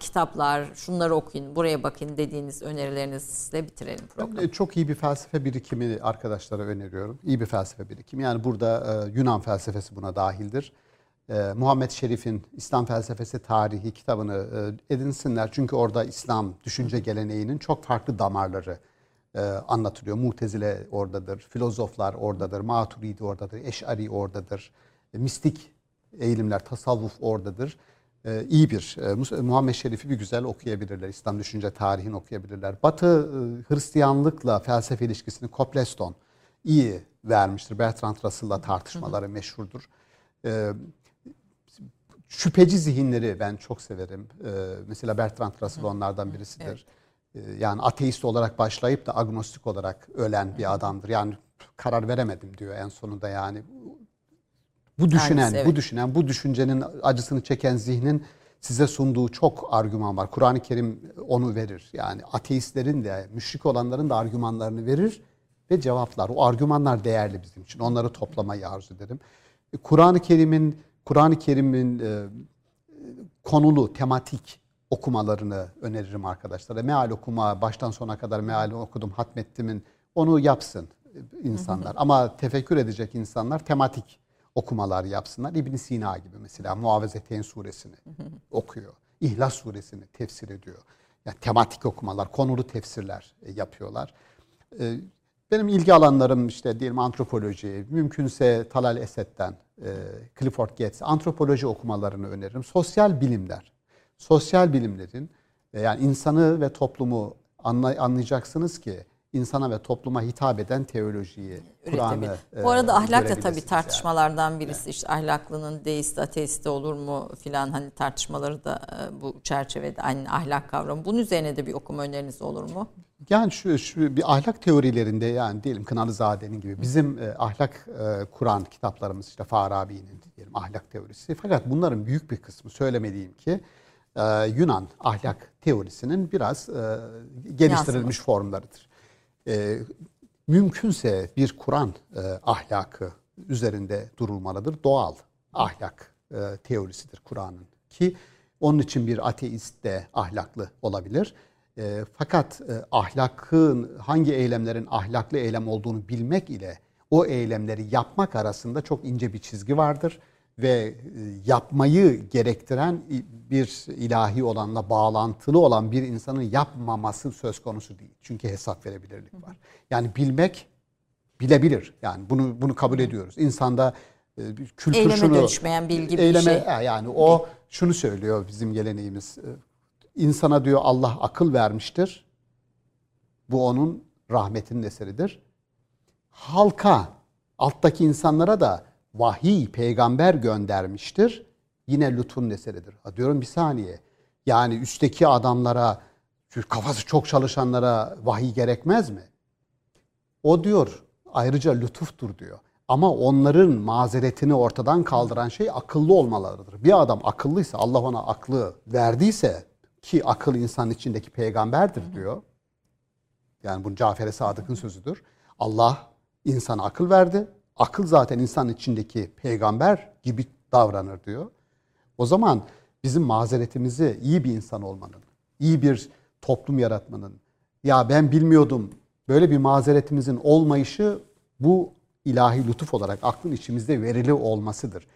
kitaplar, şunları okuyun, buraya bakın dediğiniz önerilerinizle bitirelim programı. Çok iyi bir felsefe birikimi arkadaşlara öneriyorum. İyi bir felsefe birikimi. Yani burada Yunan felsefesi buna dahildir. E, Muhammed Şerif'in İslam Felsefesi Tarihi kitabını e, edinsinler. Çünkü orada İslam düşünce geleneğinin çok farklı damarları e, anlatılıyor. Mutezile oradadır, filozoflar oradadır, Maturidi oradadır, Eş'ari oradadır, e, mistik eğilimler, tasavvuf oradadır. Ee, iyi bir e, Muhammed Şerif'i bir güzel okuyabilirler. İslam düşünce tarihini okuyabilirler. Batı e, Hristiyanlıkla felsefe ilişkisini Copleston iyi vermiştir. Bertrand Russell'la tartışmaları meşhurdur. E, şüpheci zihinleri ben çok severim. E, mesela Bertrand Russell onlardan birisidir. Evet. E, yani ateist olarak başlayıp da agnostik olarak ölen bir adamdır. Yani karar veremedim diyor en sonunda yani. Bu düşünen, Hangisi, evet. bu düşünen, bu düşüncenin acısını çeken zihnin size sunduğu çok argüman var. Kur'an-ı Kerim onu verir. Yani ateistlerin de, müşrik olanların da argümanlarını verir ve cevaplar. O argümanlar değerli bizim için. Onları toplamayı arzu ederim. Kur'an-ı Kerim'in Kur'an-ı Kerim'in e, konulu, tematik okumalarını öneririm arkadaşlara. Meal okuma, baştan sona kadar meal okudum, hatmettimin. Onu yapsın insanlar. Ama tefekkür edecek insanlar tematik okumalar yapsınlar. İbn Sina gibi mesela Muavezeteyn suresini (laughs) okuyor. İhlas suresini tefsir ediyor. Yani tematik okumalar, konulu tefsirler e, yapıyorlar. E, benim ilgi alanlarım işte diyelim antropoloji, mümkünse Talal Esed'den, e, Clifford Geertz, antropoloji okumalarını öneririm. Sosyal bilimler. Sosyal bilimlerin yani insanı ve toplumu anlayacaksınız ki insana ve topluma hitap eden teolojiyi, Kur'an'ı Bu arada e, ahlak da tabii tartışmalardan birisi. Evet. İşte ahlaklının deist, ateist olur mu filan hani tartışmaları da e, bu çerçevede aynı ahlak kavramı. Bunun üzerine de bir okuma öneriniz olur mu? Yani şu, şu bir ahlak teorilerinde yani diyelim Kınalızade'nin gibi bizim e, ahlak e, Kur'an kitaplarımız işte Farabi'nin diyelim ahlak teorisi. Fakat bunların büyük bir kısmı söylemediğim ki e, Yunan ahlak teorisinin biraz e, geliştirilmiş Yansıma. formlarıdır e, mümkünse bir Kur'an e, ahlakı üzerinde durulmalıdır. Doğal ahlak e, teorisidir Kur'an'ın ki onun için bir ateist de ahlaklı olabilir. E, fakat e, ahlakın hangi eylemlerin ahlaklı eylem olduğunu bilmek ile o eylemleri yapmak arasında çok ince bir çizgi vardır ve e, yapmayı gerektiren bir ilahi olanla bağlantılı olan bir insanın yapmaması söz konusu değil. Çünkü hesap verebilirlik var. Yani bilmek bilebilir. Yani bunu bunu kabul ediyoruz. İnsanda e, kültür eyleme şunu dönüşmeyen bilgi bir eyleme, şey. Yani o şunu söylüyor bizim geleneğimiz. E, insana diyor Allah akıl vermiştir. Bu onun rahmetinin eseridir. Halka, alttaki insanlara da vahiy peygamber göndermiştir. Yine lütfun eseridir. Ha diyorum bir saniye. Yani üstteki adamlara, kafası çok çalışanlara vahiy gerekmez mi? O diyor ayrıca lütuftur diyor. Ama onların mazeretini ortadan kaldıran şey akıllı olmalarıdır. Bir adam akıllıysa Allah ona aklı verdiyse ki akıl insan içindeki peygamberdir diyor. Yani bu Cafer-i Sadık'ın sözüdür. Allah insana akıl verdi. Akıl zaten insan içindeki peygamber gibi davranır diyor. O zaman bizim mazeretimizi iyi bir insan olmanın, iyi bir toplum yaratmanın, ya ben bilmiyordum böyle bir mazeretimizin olmayışı bu ilahi lütuf olarak aklın içimizde verili olmasıdır.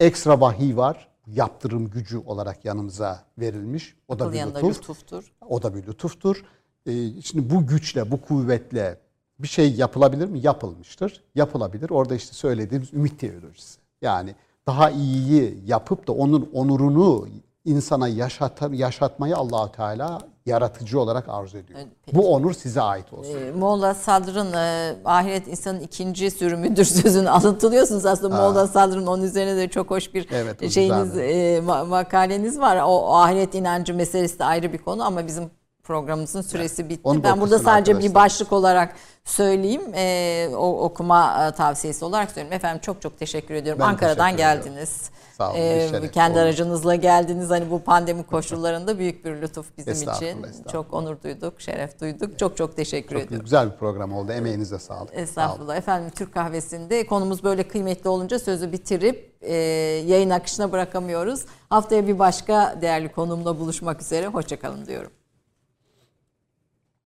Ekstra vahiy var, yaptırım gücü olarak yanımıza verilmiş. O da bir lütuf. lütuftur. O da bir lütuftur. Ee, şimdi bu güçle, bu kuvvetle bir şey yapılabilir mi? Yapılmıştır. Yapılabilir. Orada işte söylediğimiz ümit teolojisi. Yani daha iyiyi yapıp da onun onurunu insana yaşat, yaşatmayı allah Teala yaratıcı olarak arzu ediyor. Peki. Bu onur size ait olsun. Ee, Molla Sadr'ın e, ahiret insanın ikinci sürümüdür (laughs) sözünü alıntılıyorsunuz. Aslında ha. Molla Sadr'ın onun üzerine de çok hoş bir evet, şeyiniz e, makaleniz var. O, o ahiret inancı meselesi de ayrı bir konu ama bizim programımızın süresi evet. bitti. Onu ben burada sadece arkadaşlar. bir başlık olarak söyleyeyim. E, o okuma e, tavsiyesi olarak söyleyeyim. Efendim çok çok teşekkür ediyorum. Ben Ankara'dan teşekkür geldiniz. Sağ olun. Ee, kendi olun. aracınızla geldiniz. Hani bu pandemi koşullarında büyük bir lütuf bizim için. Çok onur duyduk, şeref duyduk. Çok çok teşekkür çok ediyorum. Güzel bir program oldu. Emeğinize sağlık. Estağfurullah. Sağ Efendim Türk kahvesinde konumuz böyle kıymetli olunca sözü bitirip e, yayın akışına bırakamıyoruz. Haftaya bir başka değerli konumla buluşmak üzere. Hoşçakalın diyorum.